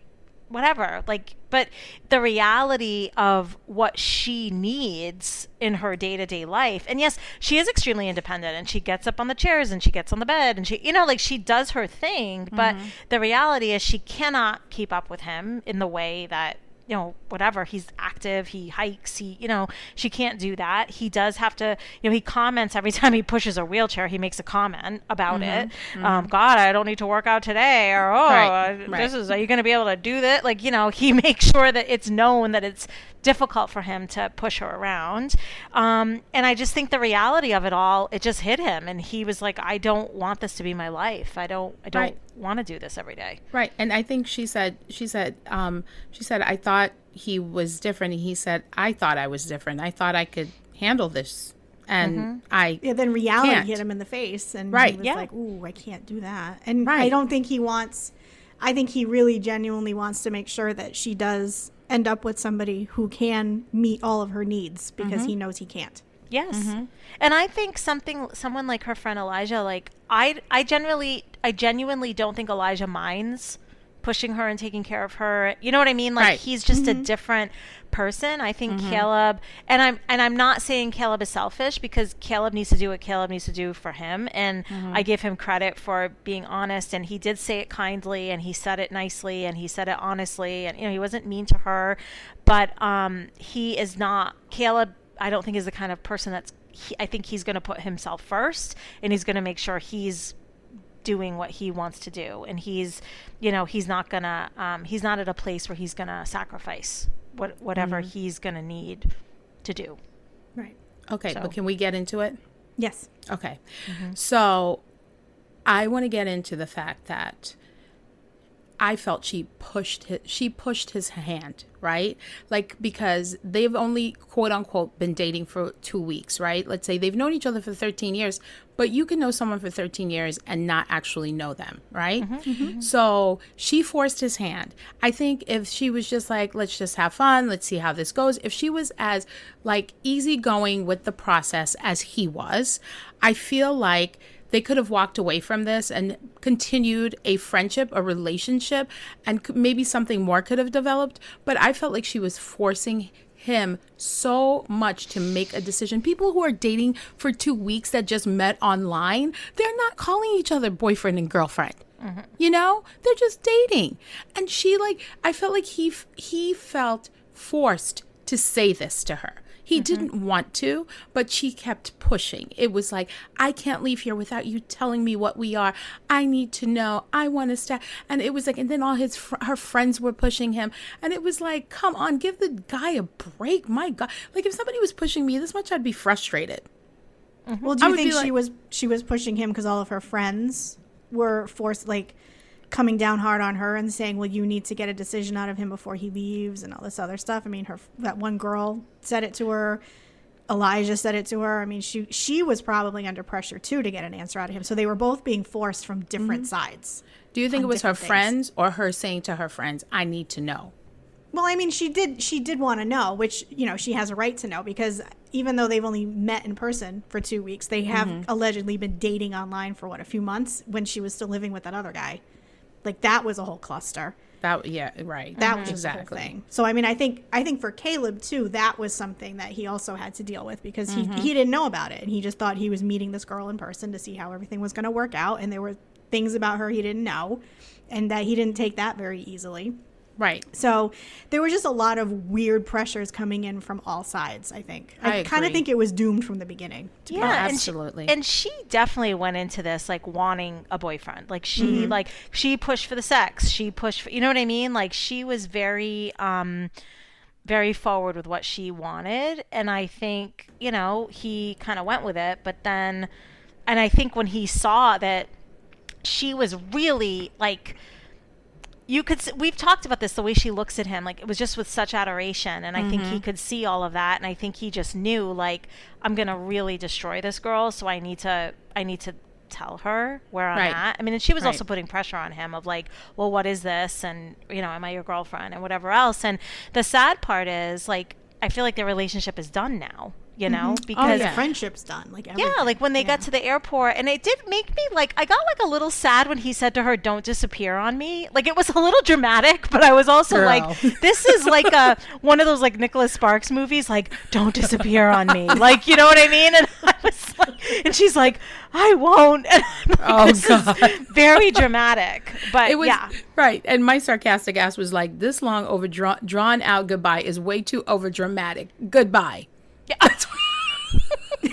[SPEAKER 3] whatever. Like but the reality of what she needs in her day-to-day life. And yes, she is extremely independent and she gets up on the chairs and she gets on the bed and she you know, like she does her thing, but mm-hmm. the reality is she cannot keep up with him in the way that you know, whatever. He's active. He hikes. He, you know, she can't do that. He does have to, you know, he comments every time he pushes a wheelchair. He makes a comment about it. Um, God, I don't need to work out today, or oh,
[SPEAKER 2] Right,
[SPEAKER 3] uh,
[SPEAKER 2] right.
[SPEAKER 3] this is. Are you going to be able to do that? Like, you know, he makes sure that it's known that it's difficult for him to push her around. Um, and I just think the reality of it all, it just hit him, and he was like, I don't want this to be my life. I don't. I don't
[SPEAKER 2] Right.
[SPEAKER 3] want to do this every day.
[SPEAKER 2] Right. And I think she said she said um she said I thought he was different and he said I thought I was different. I thought I could handle this. And I
[SPEAKER 1] Yeah, then reality
[SPEAKER 2] Can't.
[SPEAKER 1] hit him in the face, and
[SPEAKER 2] Right.
[SPEAKER 1] he was
[SPEAKER 3] Yeah.
[SPEAKER 1] like, "Ooh, I can't do that." And I don't think he wants. I think he really genuinely wants to make sure that she does end up with somebody who can meet all of her needs because he mm-hmm. knows he can't.
[SPEAKER 3] Yes. Mm-hmm. And I think something someone like her friend Elijah like I I generally I genuinely don't think Elijah minds pushing her and taking care of her. You know what I mean? Like
[SPEAKER 2] Right.
[SPEAKER 3] he's just a mm-hmm. different person. I think mm-hmm. Caleb and I'm and I'm not saying Caleb is selfish because Caleb needs to do what Caleb needs to do for him and mm-hmm. I give him credit for being honest and he did say it kindly and he said it nicely and he said it honestly and you know he wasn't mean to her but um he is not Caleb I don't think is the kind of person that's. He, I think he's going to put himself first, and he's going to make sure he's doing what he wants to do, and he's, you know, he's not gonna. Um, he's not at a place where he's gonna sacrifice what whatever he's gonna need to do.
[SPEAKER 1] Right.
[SPEAKER 2] Okay,
[SPEAKER 3] So-
[SPEAKER 2] but can we get into it?
[SPEAKER 1] Yes.
[SPEAKER 2] Okay. So I want to get into the fact that I felt she pushed his, she pushed his hand, right? Like because they've only quote unquote been dating for 2 weeks, right? Let's say they've known each other for 13 years, but you can know someone for 13 years and not actually know them, right? Mm-hmm, mm-hmm. So she forced his hand. I think if she was just like let's just have fun, let's see how this goes. If she was as like easygoing with the process as he was, I feel like they could have walked away from this and continued a friendship, a relationship, and maybe something more could have developed. But I felt like she was forcing him so much to make a decision. People who are dating for two weeks that just met online, they're not calling each other boyfriend and girlfriend. Mm-hmm. You know, they're just dating. And she like, I felt like he f- he felt forced to say this to her. He mm-hmm. didn't want to, but she kept pushing. It was like, I can't leave here without you telling me what we are. I need to know. I want to stay. And it was like, and then all his fr- her friends were pushing him, and it was like, come on, give the guy a break. My God, like if somebody was pushing me this much, I'd be frustrated. Mm-hmm.
[SPEAKER 1] Well, do you think she
[SPEAKER 2] like-
[SPEAKER 1] was she was pushing him because all of her friends were forced like coming down hard on her and saying, "Well, you need to get a decision out of him before he leaves," and all this other stuff. I mean, her that one girl said it to her. Elijah said it to her. I mean, she she was probably under pressure too to get an answer out of him. So they were both being forced from different sides.
[SPEAKER 2] Do you think it was her
[SPEAKER 1] things.
[SPEAKER 2] friends or her saying to her friends, "I need to know"?
[SPEAKER 1] Well, I mean, she did she did want to know, which you know she has a right to know because even though they've only met in person for two weeks, they have
[SPEAKER 2] Mm-hmm.
[SPEAKER 1] allegedly been dating online for what a few months when she was still living with that other guy. Like that was a whole cluster.
[SPEAKER 2] That yeah, right.
[SPEAKER 1] That was
[SPEAKER 2] exactly.
[SPEAKER 1] the whole thing. So I mean, I think I think for Caleb too, that was something that he also had to deal with because he mm-hmm. he didn't know about it and he just thought he was meeting this girl in person to see how everything was going to work out, and there were things about her he didn't know, and that he didn't take that very easily.
[SPEAKER 2] Right.
[SPEAKER 1] So there were just a lot of weird pressures coming in from all sides. I think.
[SPEAKER 2] I
[SPEAKER 1] I, kind of think it was doomed from the beginning. to be
[SPEAKER 3] Yeah, and she-
[SPEAKER 2] absolutely.
[SPEAKER 3] And she, definitely went into this like wanting a boyfriend. Like she like she pushed for the sex. She pushed for you know what I mean? Like she was very um very forward with what she wanted and I think, you know, he kind of went with it, but then and I think when he saw that she was really like you could we've talked about this the way she looks at him like it was just with such adoration and i think he mm-hmm. could see all of that and i think he just knew like i'm gonna really destroy this girl so i need to i need to tell her where i'm
[SPEAKER 2] Right.
[SPEAKER 3] at. I mean and she was also putting pressure on him of like well what is this? And you know am i your girlfriend? and whatever else and the sad part is like i feel like their relationship is done now you know mm-hmm. oh, because
[SPEAKER 2] yeah.
[SPEAKER 1] Friendship's done. Like
[SPEAKER 3] yeah, like when they got to the airport, and it did make me like I got like a little sad when he said to her, "Don't disappear on me." Like it was a little dramatic, but I was also
[SPEAKER 2] Girl.
[SPEAKER 3] like, "This is like a one of those like Nicholas Sparks movies, like don't disappear on me." Like you know what I mean? And I was like, and she's like, "I won't." And I'm like,
[SPEAKER 2] Oh,
[SPEAKER 3] this
[SPEAKER 2] God.
[SPEAKER 3] is very dramatic, but
[SPEAKER 2] It was
[SPEAKER 3] yeah.
[SPEAKER 2] right, and my sarcastic ass was like, "This long overdrawn, drawn out goodbye is way too over dramatic. Goodbye."
[SPEAKER 3] Yeah.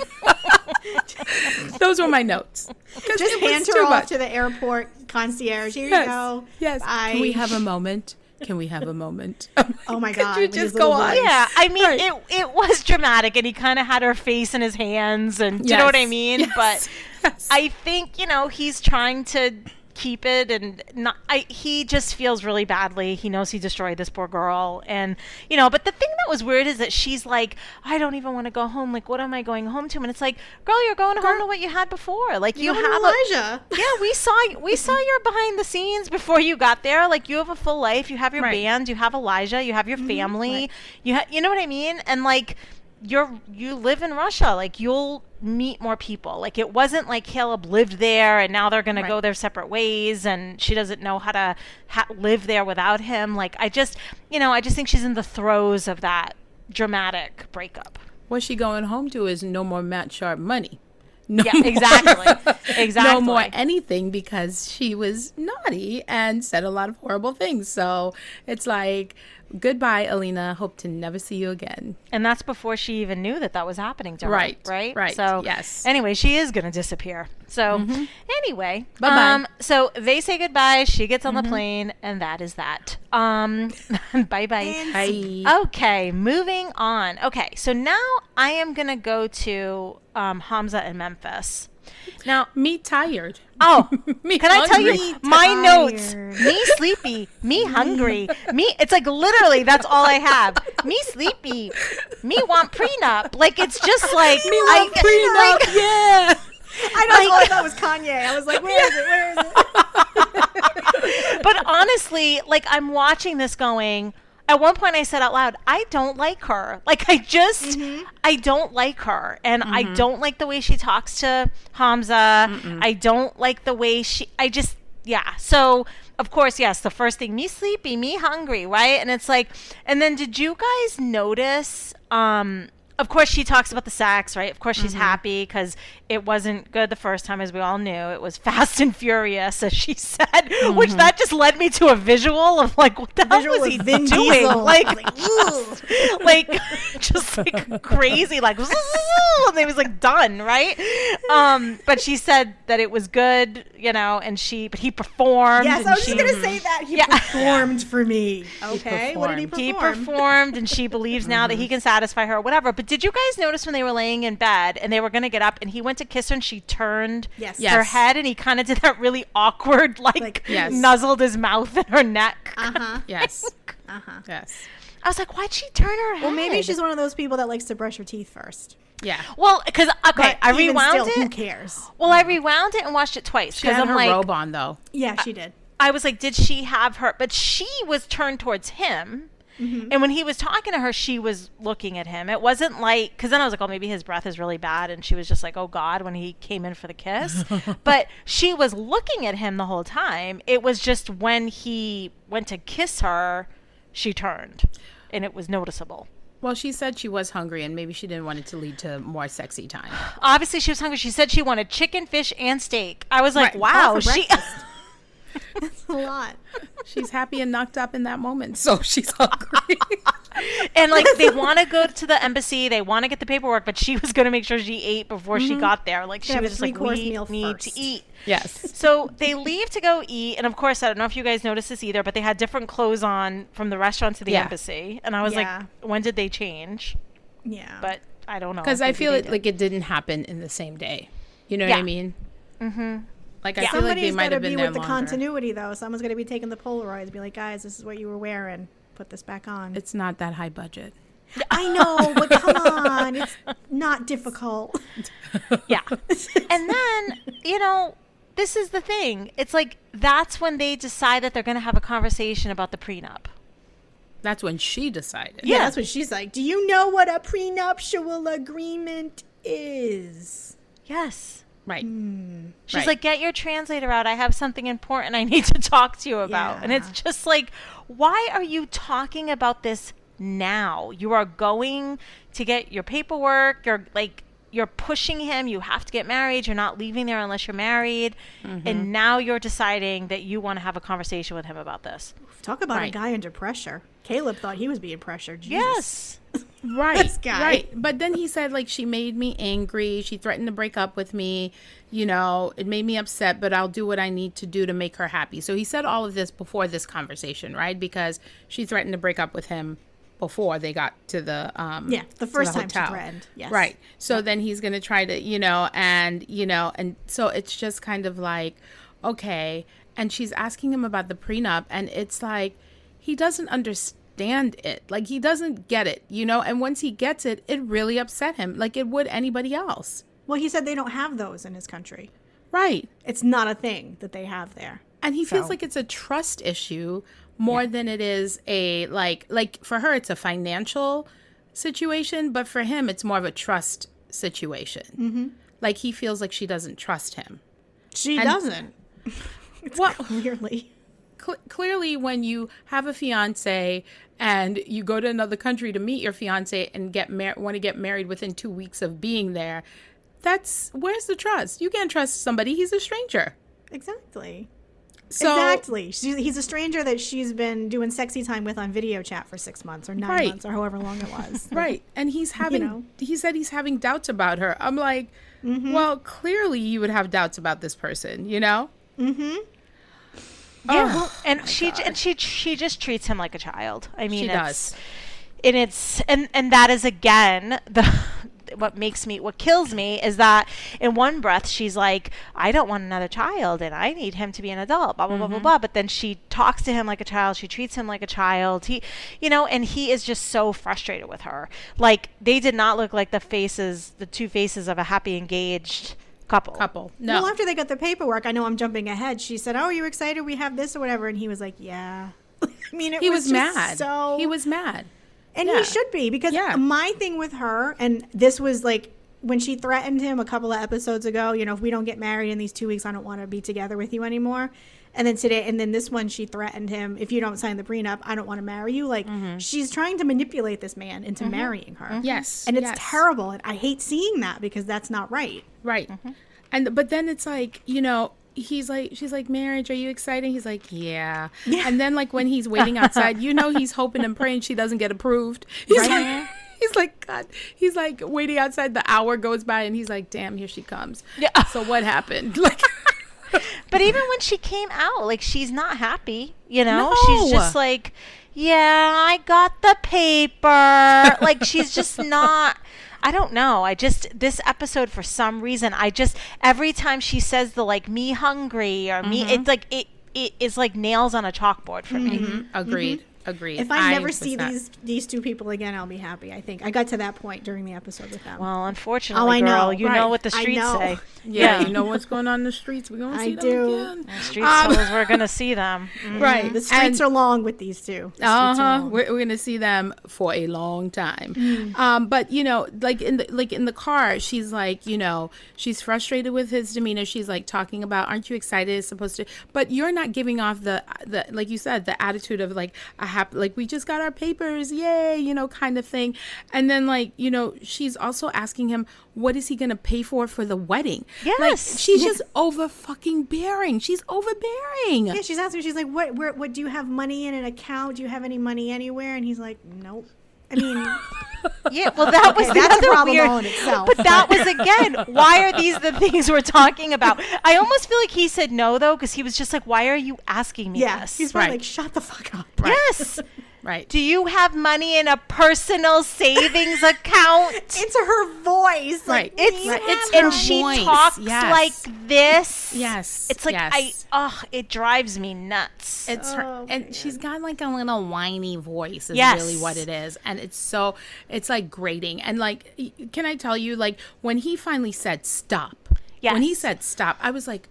[SPEAKER 2] Ththose were my notes.
[SPEAKER 1] just hand her off
[SPEAKER 2] much.
[SPEAKER 1] to the airport concierge. Here
[SPEAKER 2] yes,
[SPEAKER 1] you go.
[SPEAKER 2] yes.
[SPEAKER 1] Bye.
[SPEAKER 2] Can we have a moment? Can we have a moment?
[SPEAKER 1] Oh my
[SPEAKER 2] Could
[SPEAKER 1] God,
[SPEAKER 2] you just go on?
[SPEAKER 1] voice.
[SPEAKER 3] Yeah, I mean
[SPEAKER 2] Right.
[SPEAKER 3] it. It was dramatic, and he kind of had her face in his hands, and do you know what I mean?
[SPEAKER 2] yes,
[SPEAKER 3] But
[SPEAKER 2] yes.
[SPEAKER 3] I think you know he's trying to keep it, and not. I he just feels really badly. He knows he destroyed this poor girl, and you know. But the thing that was weird is that she's like, I don't even want to go home. Like, what am I going home to? And it's like, girl, you're going home to what you had before. Like, you
[SPEAKER 1] Going
[SPEAKER 3] have
[SPEAKER 1] to
[SPEAKER 3] a,
[SPEAKER 1] Elijah.
[SPEAKER 3] yeah, we saw we saw your behind the scenes before you got there. Like you have a full life. You have your
[SPEAKER 2] Right.
[SPEAKER 3] band. You have Elijah. You have your mm-hmm. family. You ha- you know what I mean? And like you're you live in Russia. Like you'll meet more people. Like it wasn't like Caleb lived there and now they're gonna go their separate ways and she doesn't know how to ha- live there without him. Like I just you know I just think she's in the throes of that dramatic breakup.
[SPEAKER 2] what she going home to is no more Matt Sharp money. No
[SPEAKER 3] Yeah,
[SPEAKER 2] more-
[SPEAKER 3] exactly. Exactly.
[SPEAKER 2] No more anything because she was naughty and said a lot of horrible things. So it's like, goodbye, Alina. Hope to never see you again.
[SPEAKER 3] And that's before she even knew that that was happening to her.
[SPEAKER 2] Right,
[SPEAKER 3] Right.
[SPEAKER 2] right,
[SPEAKER 3] So
[SPEAKER 2] yes.
[SPEAKER 3] Anyway, she is going to disappear. So anyway,
[SPEAKER 2] Bye-bye.
[SPEAKER 3] Um, so they say goodbye. She gets on the plane, and that is that. Um, bye bye.
[SPEAKER 2] Bye.
[SPEAKER 3] Okay, moving on. Okay, so now I am going to go to um, Hamza in Memphis. Now,
[SPEAKER 2] Me tired.
[SPEAKER 3] oh,
[SPEAKER 2] Me
[SPEAKER 3] can I tell you my notes? Me sleepy, me hungry, me. It's like literally that's all I have. Me sleepy, me want prenup. Like it's just like
[SPEAKER 2] Me want
[SPEAKER 3] I,
[SPEAKER 2] prenup. yeah.
[SPEAKER 1] I know all I thought was Kanye. I was like, where is it? Where is it?
[SPEAKER 3] but honestly, like I'm watching this going, at one point I said out loud, I don't like her. Like I just I don't like her. And I don't like the way she talks to Hamza. I don't like the way she I just yeah. So of course, yes, the first thing, me sleepy, me hungry, right? And it's like and then did you guys notice um of course she talks about the sex, right? Of course she's mm-hmm. happy because it wasn't good the first time, as we all knew. It was fast and furious, as she said, which mm-hmm. that just led me to a visual of like, what the hell was he
[SPEAKER 1] Vin
[SPEAKER 3] doing?
[SPEAKER 1] Diesel.
[SPEAKER 3] Like,
[SPEAKER 1] Like,
[SPEAKER 3] like just like crazy, like, and it was like done, right? Um, but she said that it was good, you know, and she, but he performed.
[SPEAKER 1] Yes, I was
[SPEAKER 3] she,
[SPEAKER 1] just gonna say that he
[SPEAKER 3] Yeah.
[SPEAKER 1] performed for me. Okay, what did he
[SPEAKER 2] perform?
[SPEAKER 3] he performed and she believes now that he mm-hmm. can satisfy her or whatever but did you guys notice when they were laying in bed and they were going to get up and he went to kiss her and she turned
[SPEAKER 1] Yes.
[SPEAKER 3] her
[SPEAKER 2] Yes.
[SPEAKER 3] head and he kind of did that really awkward like,
[SPEAKER 1] Like-
[SPEAKER 2] Yes.
[SPEAKER 3] nuzzled his mouth in her neck
[SPEAKER 1] Uh huh.
[SPEAKER 2] Yes.
[SPEAKER 1] Uh huh.
[SPEAKER 2] Yes.
[SPEAKER 3] i was like why'd she turn her head
[SPEAKER 1] Well, maybe she's one of those people that likes to brush her teeth first.
[SPEAKER 2] Yeah.
[SPEAKER 3] well because okay
[SPEAKER 1] But
[SPEAKER 3] i
[SPEAKER 1] even
[SPEAKER 3] rewound
[SPEAKER 1] still, Who cares?
[SPEAKER 3] well i rewound it and watched it twice
[SPEAKER 2] She had
[SPEAKER 3] i'm
[SPEAKER 2] her
[SPEAKER 3] like
[SPEAKER 2] robe on though.
[SPEAKER 1] Yeah, she did.
[SPEAKER 3] I was like, did she have her? But she was turned towards him.
[SPEAKER 1] Mm-hmm.
[SPEAKER 3] And when he was talking to her, she was looking at him. It wasn't like, because then I was like, oh, maybe his breath is really bad. And she was just like, oh, God, when he came in for the kiss. but she was looking at him the whole time. It was just when he went to kiss her, she turned. And it was noticeable.
[SPEAKER 2] Well, she said she was hungry and maybe she didn't want it to lead to more sexy time.
[SPEAKER 3] Obviously, she was hungry. She said she wanted chicken, fish, and steak. I was like,
[SPEAKER 2] Right.
[SPEAKER 3] wow. She.
[SPEAKER 1] breakfast. That's a lot.
[SPEAKER 2] She's happy and knocked up in that moment, so she's hungry.
[SPEAKER 3] and like they want to go to the embassy, they want to get the paperwork, but she was going to make sure she ate before she got there. Like she
[SPEAKER 1] have
[SPEAKER 3] was just like, we
[SPEAKER 1] meal
[SPEAKER 3] need
[SPEAKER 1] first.
[SPEAKER 3] to eat.
[SPEAKER 2] yes.
[SPEAKER 3] So they leave to go eat, and of course, I don't know if you guys noticed this either, but they had different clothes on from the restaurant to the
[SPEAKER 2] Yeah.
[SPEAKER 3] embassy, and I was
[SPEAKER 1] Yeah.
[SPEAKER 3] like, when did they change?
[SPEAKER 1] Yeah.
[SPEAKER 3] But I don't know
[SPEAKER 2] Because I feel it like it didn't happen in the same day. You know what I mean? Mm-hmm. Like I
[SPEAKER 3] Yeah.
[SPEAKER 2] feel like they might
[SPEAKER 1] got to be
[SPEAKER 2] there
[SPEAKER 1] with the continuity, though. Someone's going to be taking the Polaroids, be like, guys, this is what you were wearing. Put this back on.
[SPEAKER 2] It's not that high budget.
[SPEAKER 1] I know, but come on. It's not difficult.
[SPEAKER 3] Yeah. and then, you know, this is the thing. It's like that's when they decide that they're going to have a conversation about the prenup.
[SPEAKER 2] That's when she decided.
[SPEAKER 1] Yeah,
[SPEAKER 3] Yeah.
[SPEAKER 1] that's what she's like. Do you know what a prenuptial agreement is?
[SPEAKER 3] Yes.
[SPEAKER 2] Right. Hmm.
[SPEAKER 3] She's
[SPEAKER 2] Right.
[SPEAKER 3] like, get your translator out. I have something important I need to talk to you about. And it's just like, why are you talking about this now? You are going to get your paperwork. You're like, you're pushing him. You have to get married. You're not leaving there unless you're married. Mm-hmm. And now you're deciding that you want to have a conversation with him about this.
[SPEAKER 1] Talk about a guy under pressure. Caleb thought he was being pressured. Jesus.
[SPEAKER 3] Yes.
[SPEAKER 2] Right.
[SPEAKER 1] This guy.
[SPEAKER 2] Right. But then he said like she made me angry. She threatened to break up with me. You know, it made me upset, but I'll do what I need to do to make her happy. So he said all of this before this conversation, right? Because she threatened to break up with him before they got to the um
[SPEAKER 1] Yeah, the
[SPEAKER 2] to
[SPEAKER 1] first time she
[SPEAKER 2] hotel.
[SPEAKER 1] threatened, yes.
[SPEAKER 2] Right. So then he's going to try to, you know, and you know, and so it's just kind of like okay, and she's asking him about the prenup and it's like he doesn't understand it. Like he doesn't get it, you know, and once he gets it, it really upset him like it would anybody else.
[SPEAKER 1] Well, he said they don't have those in his country.
[SPEAKER 2] Right.
[SPEAKER 1] It's not a thing that they have there.
[SPEAKER 2] And he feels like it's a trust issue more than it is a like like for her it's a financial situation, but for him it's more of a trust situation. Mm-hmm. Like he feels like she doesn't trust him.
[SPEAKER 1] She
[SPEAKER 2] And-
[SPEAKER 1] doesn't.
[SPEAKER 2] Well,
[SPEAKER 1] Clearly.
[SPEAKER 2] Cl- clearly when you have a fiance and you go to another country to meet your fiance and get mar- want to get married within 2 weeks of being there, that's where's the trust? You can't trust somebody, he's a stranger.
[SPEAKER 1] Exactly.
[SPEAKER 2] So
[SPEAKER 1] exactly. She's, he's a stranger that she's been doing sexy time with on video chat for six months or nine
[SPEAKER 2] Right.
[SPEAKER 1] months or however long it was.
[SPEAKER 2] Right. And he's having,
[SPEAKER 1] know.
[SPEAKER 2] he said he's having doubts about her. I'm like,
[SPEAKER 1] Mm-hmm.
[SPEAKER 2] well, clearly you would have doubts about this person, you know?
[SPEAKER 3] Yeah,
[SPEAKER 2] uh-huh.
[SPEAKER 3] Oh, and she j- and she she just treats him like a child. I mean,
[SPEAKER 2] She
[SPEAKER 3] it's,
[SPEAKER 2] does.
[SPEAKER 3] and it's and and that is again the what makes me what kills me is that in one breath she's like, I don't want another child and I need him to be an adult, blah blah blah blah mm-hmm. blah. But then she talks to him like a child. She treats him like a child. He, you know, and he is just so frustrated with her. Like they did not look like the faces, the two faces of a happy engaged couple.
[SPEAKER 2] Couple. No.
[SPEAKER 1] Well, after they got the paperwork, I know I'm jumping ahead. She said, "Oh, are you excited? We have this or whatever," and he was like, "Yeah." I mean, it
[SPEAKER 2] he
[SPEAKER 1] was,
[SPEAKER 2] was,
[SPEAKER 1] just
[SPEAKER 2] mad.
[SPEAKER 1] So
[SPEAKER 2] he was mad.
[SPEAKER 1] and
[SPEAKER 2] yeah.
[SPEAKER 1] he should be because
[SPEAKER 2] Yeah.
[SPEAKER 1] my thing with her, and this was like when she threatened him a couple of episodes ago. You know, if we don't get married in these two weeks, I don't want to be together with you anymore. And then today, and then this one, she threatened him, if you don't sign the prenup, I don't want to marry you. Like
[SPEAKER 2] Mm-hmm.
[SPEAKER 1] she's trying to manipulate this man into mm-hmm. marrying her. Mm-hmm.
[SPEAKER 2] Yes,
[SPEAKER 1] and it's
[SPEAKER 2] yes.
[SPEAKER 1] terrible, and I hate seeing that because that's not right.
[SPEAKER 2] Right. Mm-hmm. And but then it's like, you know, he's like she's like, "Marriage, are you excited?" He's like, "Yeah."
[SPEAKER 1] Yeah.
[SPEAKER 2] And then like when he's waiting outside, you know he's hoping and praying she doesn't get approved. He's
[SPEAKER 1] Right.
[SPEAKER 2] like He's like, God. He's like waiting outside. The hour goes by, and he's like, "Damn, here she comes."
[SPEAKER 3] Yeah.
[SPEAKER 2] So what happened? Like,
[SPEAKER 3] But even when she came out, like she's not happy, you know?
[SPEAKER 2] No.
[SPEAKER 3] She's just like, yeah, I got the paper. like she's just not I don't know. I just this episode for some reason I just every time she says the like me hungry or me mm-hmm. it's like it it is like nails on a chalkboard for me. Mm-hmm.
[SPEAKER 2] agreed. Mm-hmm. Agreed.
[SPEAKER 1] If I, never see
[SPEAKER 2] not-
[SPEAKER 1] these these two people again, I'll be happy. I think I got to that point during the episode with them.
[SPEAKER 3] Well, unfortunately,
[SPEAKER 1] Oh, I
[SPEAKER 3] girl,
[SPEAKER 1] know,
[SPEAKER 3] you
[SPEAKER 2] right.
[SPEAKER 3] know what the streets say.
[SPEAKER 2] yeah,
[SPEAKER 3] Yeah.
[SPEAKER 2] you know what's going on in the streets. We're gonna
[SPEAKER 1] I
[SPEAKER 2] see them again.
[SPEAKER 3] The streets
[SPEAKER 2] Um,
[SPEAKER 3] tell us we're gonna see them. Mm.
[SPEAKER 2] Right.
[SPEAKER 1] the streets
[SPEAKER 2] And-
[SPEAKER 1] are long with these two. The
[SPEAKER 2] Uh huh. We're, we're gonna see them for a long time.
[SPEAKER 1] Mm.
[SPEAKER 2] Um, but you know, like in the like in the car, she's like, you know, she's frustrated with his demeanor. She's like talking about, aren't you excited? It's supposed to, but you're not giving off the the like you said, the attitude of like a happy, like we just got our papers, yay, you know, kind of thing. And then like you know, she's also asking him, what is he gonna pay for for the wedding? Like
[SPEAKER 3] Yes.
[SPEAKER 2] she's just over fucking bearing. She's overbearing.
[SPEAKER 1] Yeah, she's asking. She's like, "What? Where? What? Do you have money in an account? Do you have any money anywhere?" And he's like, "Nope." I mean,
[SPEAKER 3] Yeah, well, that was
[SPEAKER 1] Okay,
[SPEAKER 3] the
[SPEAKER 1] a
[SPEAKER 3] other
[SPEAKER 1] problem
[SPEAKER 3] weird.
[SPEAKER 1] itself.
[SPEAKER 3] But that was again. Why are these the things we're talking about? I almost feel like he said no though, because he was just like, "Why are you asking me
[SPEAKER 1] yeah,
[SPEAKER 3] this?"
[SPEAKER 1] he's
[SPEAKER 2] Right.
[SPEAKER 1] like, "Shut the fuck up."
[SPEAKER 3] yes.
[SPEAKER 2] Right.
[SPEAKER 3] Do you have money in a personal savings account?
[SPEAKER 1] Into her voice,
[SPEAKER 2] Right.
[SPEAKER 1] Like,
[SPEAKER 3] It's
[SPEAKER 1] "Do you
[SPEAKER 3] it's
[SPEAKER 1] have
[SPEAKER 3] and
[SPEAKER 2] her
[SPEAKER 3] she talks
[SPEAKER 2] yes.
[SPEAKER 3] like this.
[SPEAKER 2] Yes,
[SPEAKER 3] It's like
[SPEAKER 2] yes.
[SPEAKER 3] I oh, it drives me nuts.
[SPEAKER 2] It's her,
[SPEAKER 1] Oh,
[SPEAKER 2] and she's got like a little whiny voice. Is
[SPEAKER 3] Yes.
[SPEAKER 2] really what it is, and it's so it's like grating. And like, can I tell you, like when he finally said stop, when he said stop, I was like,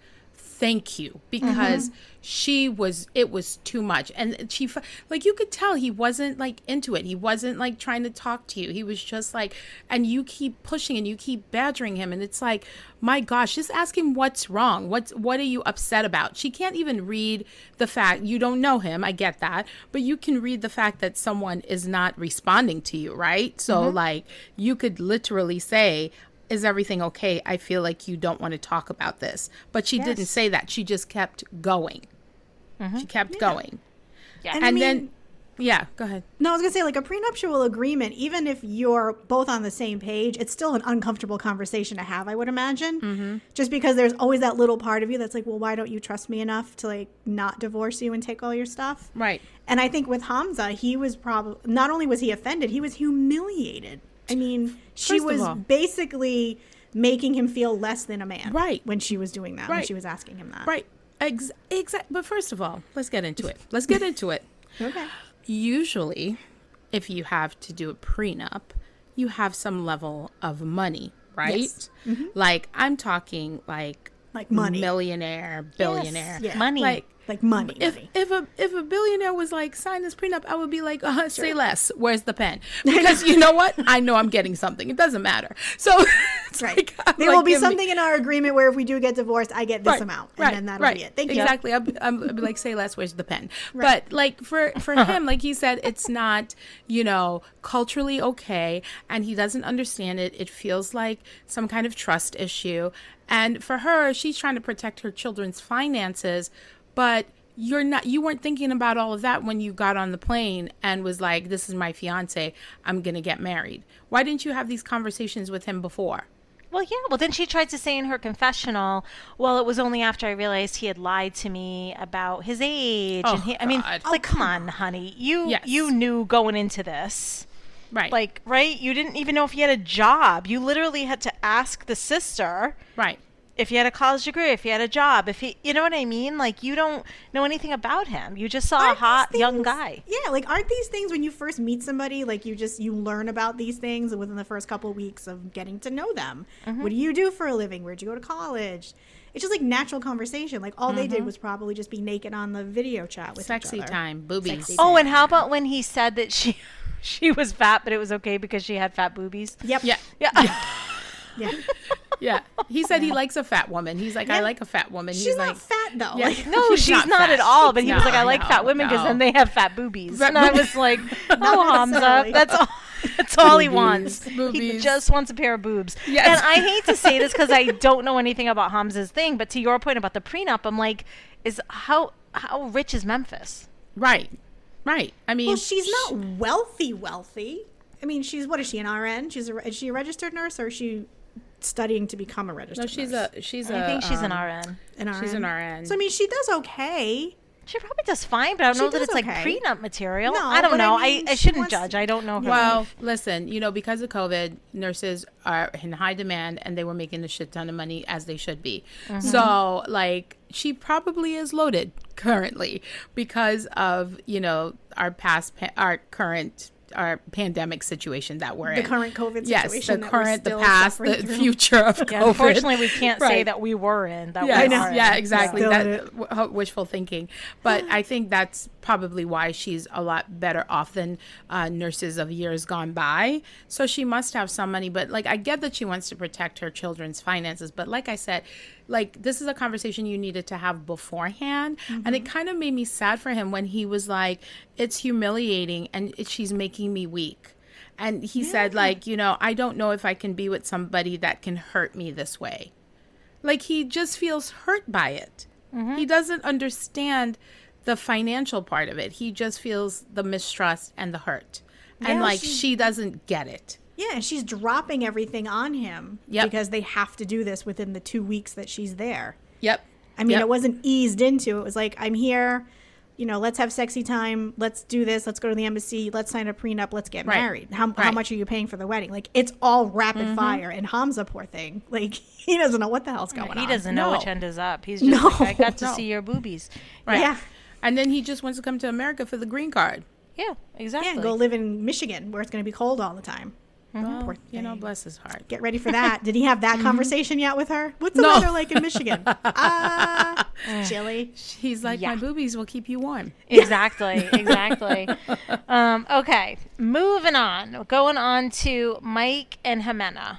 [SPEAKER 2] thank you, mm-hmm. because she was it was too much, and she like you could tell he wasn't like into it. He wasn't like trying to talk to you. He was just like, and you keep pushing and you keep badgering him, and it's like, my gosh, just ask him what's wrong. What's what are you upset about? She can't even read the fact you don't know him. I get that, but you can read the fact that someone is not responding to you, right? So mm-hmm. like you could literally say. Is everything okay? I feel like you don't want to talk about this. But she didn't say that. She just kept going. She kept going.
[SPEAKER 3] yeah.
[SPEAKER 1] And
[SPEAKER 2] And
[SPEAKER 1] I mean,
[SPEAKER 2] then, yeah, go ahead.
[SPEAKER 1] No, I was gonna say like a prenuptial agreement. Even if you're both on the same page, it's still an uncomfortable conversation to have. I would imagine, mm-hmm. just because there's always that little part of you that's like, well, why don't you trust me enough to like not divorce you and take all your stuff?
[SPEAKER 2] Right.
[SPEAKER 1] And I think with Hamza, he was probably not only was he offended, he was humiliated. I mean, she
[SPEAKER 2] First
[SPEAKER 1] was
[SPEAKER 2] all-
[SPEAKER 1] basically making him feel less than a man,
[SPEAKER 2] Right.
[SPEAKER 1] When she was doing that, when she was asking him that,
[SPEAKER 2] Right. Ex- exact. But first of all, let's get into it. Let's get into it.
[SPEAKER 1] Okay.
[SPEAKER 2] Usually, if you have to do a prenup, you have some level of money, right?
[SPEAKER 1] Yes. Mm-hmm.
[SPEAKER 2] Like I'm talking like
[SPEAKER 1] Like money.
[SPEAKER 2] millionaire, billionaire,
[SPEAKER 1] Yeah.
[SPEAKER 3] Money.
[SPEAKER 2] Like
[SPEAKER 1] Like money.
[SPEAKER 2] if
[SPEAKER 1] money.
[SPEAKER 2] if a if a billionaire was like sign this prenup, I would be like, uh, say less. Where's the pen? Because you know what? I know I'm getting something. It doesn't matter. So it's
[SPEAKER 1] Right.
[SPEAKER 2] like,
[SPEAKER 1] there
[SPEAKER 2] like,
[SPEAKER 1] will be
[SPEAKER 2] give me-
[SPEAKER 1] something in our agreement where if we do get divorced, I get this amount, and then that'll be it. Thank you.
[SPEAKER 2] exactly. I'll, be- I'll be like, say less. Where's the pen? But like for for him, like he said, it's not you know culturally okay, and he doesn't understand it. It feels like some kind of trust issue, and for her, she's trying to protect her children's finances, but. You're not. You weren't thinking about all of that when you got on the plane and was like, "This is my fiance. I'm gonna get married." Why didn't you have these conversations with him before?
[SPEAKER 3] Well, yeah. Well, then she tried to say in her confessional, well, it was only after I realized he had lied to me about his age.
[SPEAKER 2] Oh,
[SPEAKER 3] and he, I mean,
[SPEAKER 2] God.
[SPEAKER 3] like, come on, honey. You
[SPEAKER 2] Yes.
[SPEAKER 3] you knew going into this.
[SPEAKER 2] Right.
[SPEAKER 3] Like, right? You didn't even know if he had a job. You literally had to ask the sister.
[SPEAKER 2] right.
[SPEAKER 3] If he had a college degree, if he had a job, if he, you know what I mean? Like you don't know anything about him. You just saw
[SPEAKER 1] Aren't
[SPEAKER 3] a hot
[SPEAKER 1] these
[SPEAKER 3] young guy.
[SPEAKER 1] Yeah, like aren't these things when you first meet somebody, like you just you learn about these things within the first couple of weeks of getting to know them.
[SPEAKER 3] Mm-hmm.
[SPEAKER 1] What do you do for a living? Where'd you go to college? It's just like natural conversation. Like all they did
[SPEAKER 3] Mm-hmm.
[SPEAKER 1] was probably just be naked on the video chat with each
[SPEAKER 2] Sexy
[SPEAKER 1] other.
[SPEAKER 2] time, boobies.
[SPEAKER 1] Sexy
[SPEAKER 3] Oh,
[SPEAKER 1] time.
[SPEAKER 3] and how about when he said that she she was fat, but it was okay because she had fat boobies?
[SPEAKER 1] Yep.
[SPEAKER 2] Yeah,
[SPEAKER 3] Yeah.
[SPEAKER 1] Yeah.
[SPEAKER 2] yeah. He said he likes a fat woman. He's like, I like a fat woman.
[SPEAKER 1] She's
[SPEAKER 2] He's
[SPEAKER 1] not
[SPEAKER 2] like,
[SPEAKER 1] fat though.
[SPEAKER 2] Yeah.
[SPEAKER 1] Like,
[SPEAKER 3] No,
[SPEAKER 2] She's
[SPEAKER 3] she's,
[SPEAKER 2] not
[SPEAKER 3] not, at all. But he was like, I like
[SPEAKER 2] no,
[SPEAKER 3] fat women because
[SPEAKER 2] no.
[SPEAKER 3] then they have fat boobies.
[SPEAKER 2] Fat
[SPEAKER 3] and I was like, oh, Hamza,
[SPEAKER 1] necessarily.
[SPEAKER 3] that's all. That's all he
[SPEAKER 2] Boobies,
[SPEAKER 3] wants. He just wants a pair of boobs.
[SPEAKER 2] Yes.
[SPEAKER 3] And I hate to say this because I don't know anything about Hamza's thing, but to your point about the prenup, I'm like, is how how rich is Memphis?
[SPEAKER 2] right, right. I mean,
[SPEAKER 1] well, she's not wealthy, wealthy. I mean, she's what is she an RN? She's a, is she a registered nurse or is she studying to become a registered?
[SPEAKER 2] No, she's
[SPEAKER 1] nurse?
[SPEAKER 2] a she's a.
[SPEAKER 3] I think she's an
[SPEAKER 2] um,
[SPEAKER 3] RN.
[SPEAKER 1] an RN.
[SPEAKER 2] she's an RN.
[SPEAKER 1] So I mean, she does okay.
[SPEAKER 3] She probably does fine, but I don't
[SPEAKER 1] She
[SPEAKER 3] know that
[SPEAKER 1] does
[SPEAKER 3] it's like
[SPEAKER 1] okay.
[SPEAKER 3] prenup material.
[SPEAKER 1] No,
[SPEAKER 3] I don't
[SPEAKER 1] but I
[SPEAKER 3] know.
[SPEAKER 1] mean,
[SPEAKER 3] I, I shouldn't
[SPEAKER 1] wants-
[SPEAKER 3] judge. I don't know her.
[SPEAKER 2] Well,
[SPEAKER 3] life.
[SPEAKER 2] listen, you know, because of COVID, nurses are in high demand and they were making a shit ton of money as they should be.
[SPEAKER 3] Mm-hmm.
[SPEAKER 2] So, like, she probably is loaded currently because of, you know, our past, pa- our current, our pandemic situation that we're
[SPEAKER 1] The
[SPEAKER 2] in.
[SPEAKER 1] The current COVID
[SPEAKER 2] Yes,
[SPEAKER 1] situation
[SPEAKER 2] the
[SPEAKER 1] that we're
[SPEAKER 2] current, the past, the
[SPEAKER 1] through.
[SPEAKER 2] future of
[SPEAKER 3] Yeah,
[SPEAKER 2] COVID.
[SPEAKER 3] unfortunately, we can't say that we were in. That
[SPEAKER 2] Yes,
[SPEAKER 3] we
[SPEAKER 1] know.
[SPEAKER 3] are
[SPEAKER 2] yeah,
[SPEAKER 3] in.
[SPEAKER 2] exactly.
[SPEAKER 1] Still
[SPEAKER 2] That w- wishful thinking, but I think that's probably why she's a lot better off than uh, nurses of years gone by. So she must have some money. But like, I get that she wants to protect her children's finances. But like I said, like this is a conversation you needed to have beforehand, and it kind of made me sad for him when he was like, "It's humiliating, and it, she's making me weak." And he said, like, you know, I don't know if I can be with somebody that can hurt me this way like he just feels hurt by it.
[SPEAKER 1] Mm-hmm.
[SPEAKER 2] He doesn't understand the financial part of it. He just feels the mistrust and the hurt. And like
[SPEAKER 1] she-
[SPEAKER 2] she doesn't get it.
[SPEAKER 1] Yeah, and she's dropping everything on him
[SPEAKER 2] Yep.
[SPEAKER 1] because they have to do this within the two weeks that she's there.
[SPEAKER 2] Yep.
[SPEAKER 1] I mean,
[SPEAKER 2] Yep.
[SPEAKER 1] it wasn't eased into. It was like, I'm here, you know, let's have sexy time. Let's do this. Let's go to the embassy. Let's sign a prenup. Let's get
[SPEAKER 2] Right.
[SPEAKER 1] married. How, how
[SPEAKER 2] Right. Mm-hmm.
[SPEAKER 1] much are you paying for the wedding? Like, it's all rapid fire. And Hamza, poor thing, like, he doesn't know what the hell's going on.
[SPEAKER 3] He doesn't know
[SPEAKER 2] No.
[SPEAKER 3] which end is up. He's just
[SPEAKER 1] No,
[SPEAKER 3] like, I got to
[SPEAKER 2] no.
[SPEAKER 3] see your boobies.
[SPEAKER 2] Right.
[SPEAKER 1] Yeah.
[SPEAKER 2] And then he just wants to come to America for the green card.
[SPEAKER 3] Yeah, exactly.
[SPEAKER 1] Yeah, and go live in Michigan where it's going to be cold all the time.
[SPEAKER 2] Well,
[SPEAKER 1] Poor
[SPEAKER 2] you know,
[SPEAKER 1] thing.
[SPEAKER 2] bless his heart.
[SPEAKER 1] Get ready for that. Did he have that conversation yet with her? What's the
[SPEAKER 2] No.
[SPEAKER 1] weather like in Michigan? Ah, chilly.
[SPEAKER 2] He's like,
[SPEAKER 3] Yeah.
[SPEAKER 2] my boobies will keep you warm.
[SPEAKER 3] Exactly, exactly. um, okay, moving on. Going on to Mike and Ximena.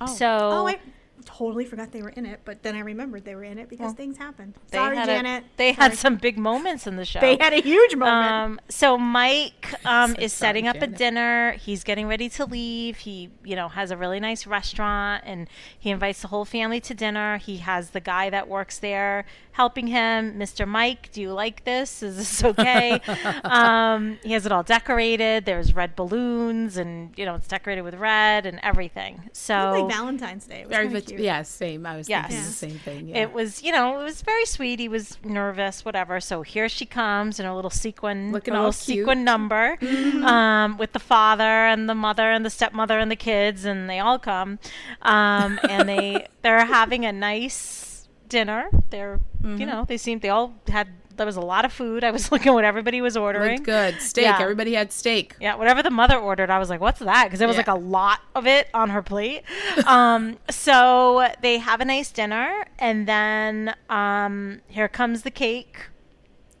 [SPEAKER 2] Oh.
[SPEAKER 3] So
[SPEAKER 1] Oh, I totally forgot they were in it, but then I remembered they were in it because things happened.
[SPEAKER 3] they
[SPEAKER 1] Sorry,
[SPEAKER 3] had a-
[SPEAKER 1] Janet.
[SPEAKER 3] they had some big moments in the show.
[SPEAKER 1] They had a huge moment.
[SPEAKER 3] Um, so Mike um,
[SPEAKER 2] So
[SPEAKER 3] is
[SPEAKER 2] sorry,
[SPEAKER 3] setting up a dinner. He's getting ready to leave. He, you know, has a really nice restaurant, and he invites the whole family to dinner. He has the guy that works there helping him, Mr. Mike. Do you like this? Is this okay? um, he has it all decorated. There's red balloons, and you know, it's decorated with red and everything.
[SPEAKER 1] It looked
[SPEAKER 3] So
[SPEAKER 1] like Valentine's Day. It was
[SPEAKER 2] Very
[SPEAKER 1] cute.
[SPEAKER 2] yeah, same. I was thinking
[SPEAKER 3] Yes.
[SPEAKER 2] the same thing. Yeah.
[SPEAKER 3] it was, you know, it was very sweet. He was nervous, whatever. So here she comes in a little sequin,
[SPEAKER 2] Looking all
[SPEAKER 3] little
[SPEAKER 2] cute.
[SPEAKER 3] sequin number, um, with the father and the mother and the stepmother and the kids, and they all come, um, and they they're having a nice dinner. They're,
[SPEAKER 2] Mm-hmm.
[SPEAKER 3] you know, they seem, they all had. There was a lot of food. I was looking what everybody was ordering.
[SPEAKER 2] Looked good. Steak.
[SPEAKER 3] Yeah.
[SPEAKER 2] Everybody had steak.
[SPEAKER 3] Yeah, whatever the mother ordered, I was like, "What's that?" Because there was
[SPEAKER 2] Yeah.
[SPEAKER 3] like a lot of it on her plate. um, so they have a nice dinner, and then um, here comes the cake.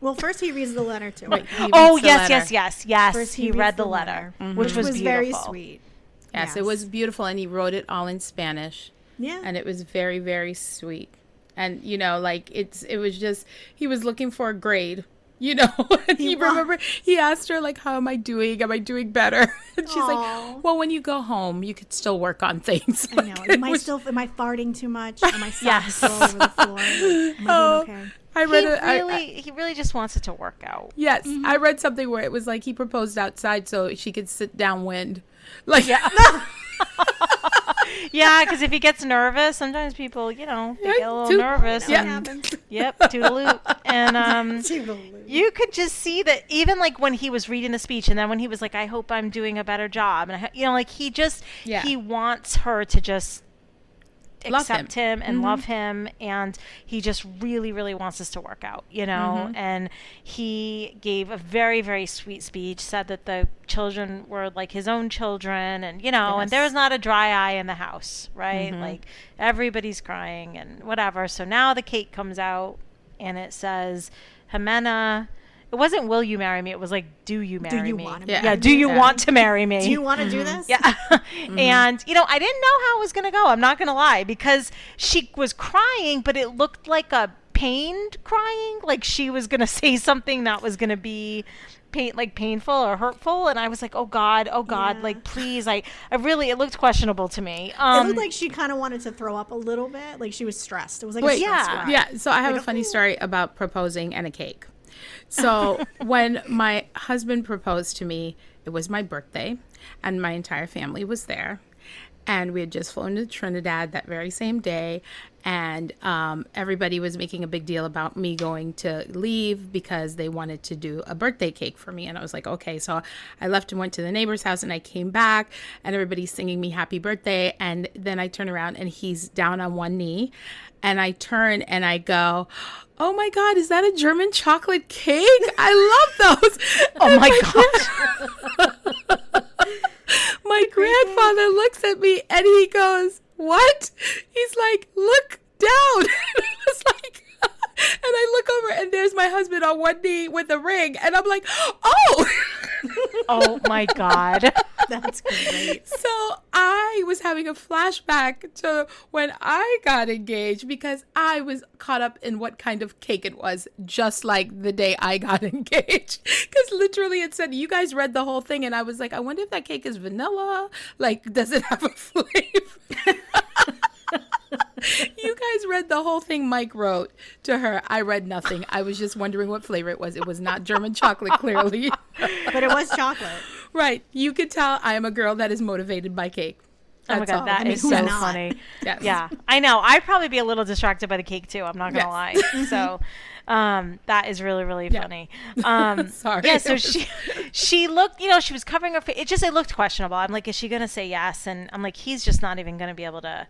[SPEAKER 1] Well, first he reads the letter to her.
[SPEAKER 2] Wait,
[SPEAKER 3] Oh yes,
[SPEAKER 2] letter.
[SPEAKER 3] yes, yes, yes.
[SPEAKER 1] First
[SPEAKER 3] he,
[SPEAKER 1] reads
[SPEAKER 3] read the letter,
[SPEAKER 2] Mm-hmm.
[SPEAKER 3] which was,
[SPEAKER 1] very
[SPEAKER 3] beautiful.
[SPEAKER 1] sweet.
[SPEAKER 2] Yes, it was beautiful, and he wrote it all in Spanish.
[SPEAKER 1] Yeah.
[SPEAKER 2] and it was very very sweet and you know like it's it was just he was looking for a grade you know
[SPEAKER 1] He
[SPEAKER 2] he remember he asked her like how am i doing am i doing better and she's
[SPEAKER 1] Aw.
[SPEAKER 2] like well when you go home you could still work on things
[SPEAKER 1] I know. Am I
[SPEAKER 2] was-
[SPEAKER 1] still? Am I farting too much? Am I
[SPEAKER 3] Yes.
[SPEAKER 1] socks all over the floor? I
[SPEAKER 2] oh,
[SPEAKER 1] okay?
[SPEAKER 2] i
[SPEAKER 3] He
[SPEAKER 2] read it I-
[SPEAKER 3] really,
[SPEAKER 2] I-
[SPEAKER 3] he really just wants it to work out.
[SPEAKER 2] yes
[SPEAKER 1] Mm-hmm.
[SPEAKER 2] i read something where it was like he proposed outside so she could sit downwind like
[SPEAKER 3] Yeah. Yeah, because if he gets nervous, sometimes people, you know, they
[SPEAKER 2] Yeah,
[SPEAKER 3] get a little
[SPEAKER 2] toot-
[SPEAKER 3] nervous.
[SPEAKER 2] Yeah.
[SPEAKER 1] What
[SPEAKER 3] and-
[SPEAKER 1] happens?
[SPEAKER 3] Yep, toodaloo. and um, you could just see that even like when he was reading the speech and then when he was like i hope i'm doing a better job and I, you know like he just
[SPEAKER 2] Yeah.
[SPEAKER 3] he wants her to just
[SPEAKER 2] Love
[SPEAKER 3] accept him, and love mm-hmm. him and he just really really wants this to work out you know? Mm-hmm. And he gave a very very sweet speech said that the children were like his own children and you know and there was not a dry eye in the house right? Mm-hmm. Like everybody's crying and whatever. So now the cake comes out and it says Ximena it wasn't will you marry me it was like do you marry do
[SPEAKER 1] you
[SPEAKER 3] me
[SPEAKER 1] wanna
[SPEAKER 3] yeah.
[SPEAKER 1] marry
[SPEAKER 3] do you
[SPEAKER 2] Yeah.
[SPEAKER 3] want to marry me
[SPEAKER 1] Do you want to do this?
[SPEAKER 3] yeah. and, you know, I didn't know how it was going to go. I'm not going to lie because she was crying, but it looked like a pained crying. Like she was going to say something that was going to be pain, like painful or hurtful. And I was like, oh God, oh God,
[SPEAKER 1] Yeah.
[SPEAKER 3] like please. I, I really, it looked questionable to me.
[SPEAKER 1] It
[SPEAKER 3] Um,
[SPEAKER 1] looked like she kind of wanted to throw up a little bit. Like she was stressed. It was like
[SPEAKER 2] Wait,
[SPEAKER 1] a
[SPEAKER 3] yeah.
[SPEAKER 1] cry.
[SPEAKER 2] Yeah, so I have
[SPEAKER 1] Like,
[SPEAKER 2] a funny
[SPEAKER 1] "Ooh."
[SPEAKER 2] story about proposing and a cake. So when my husband proposed to me, it was my birthday, and my entire family was there. And we had just flown to Trinidad that very same day, and um, everybody was making a big deal about me going to leave because they wanted to do a birthday cake for me. And I was like, okay. So I left and went to the neighbor's house, and I came back, and everybody's singing me happy birthday. And then I turn around, and he's down on one knee, and I turn and I go, "Oh my God, is that a German chocolate cake? I love those."
[SPEAKER 3] oh
[SPEAKER 2] And
[SPEAKER 3] my God.
[SPEAKER 2] my grandfather looks at me and he goes, "What?" He's like, "Look down." and I was like, and I look over and there's my husband on one knee with a ring, and I'm like, "Oh."
[SPEAKER 3] oh my God.
[SPEAKER 1] That's great.
[SPEAKER 2] So I was having a flashback to when I got engaged because I was caught up in what kind of cake it was, just like the day I got engaged. Because literally it said, You guys read the whole thing, and I was like, I wonder if that cake is vanilla. Like, does it have a flavor? You guys read the whole thing Mike wrote to her. I read nothing. I was just wondering what flavor it was. It was not German chocolate, clearly.
[SPEAKER 1] But it was chocolate.
[SPEAKER 2] Right. You could tell I am a girl that is motivated by cake.
[SPEAKER 3] Oh my God,
[SPEAKER 2] all.
[SPEAKER 3] that
[SPEAKER 1] I mean,
[SPEAKER 3] is so
[SPEAKER 1] not?
[SPEAKER 3] funny.
[SPEAKER 2] Yes.
[SPEAKER 3] Yeah, I know. I'd probably be a little distracted by the cake too. I'm not gonna
[SPEAKER 2] Yes.
[SPEAKER 3] lie. So, um, that is really really funny. Um,
[SPEAKER 2] Sorry.
[SPEAKER 3] Yeah. So she she looked. You know, she was covering her face. It just it looked questionable. I'm like, is she gonna say yes? And I'm like, he's just not even gonna be able to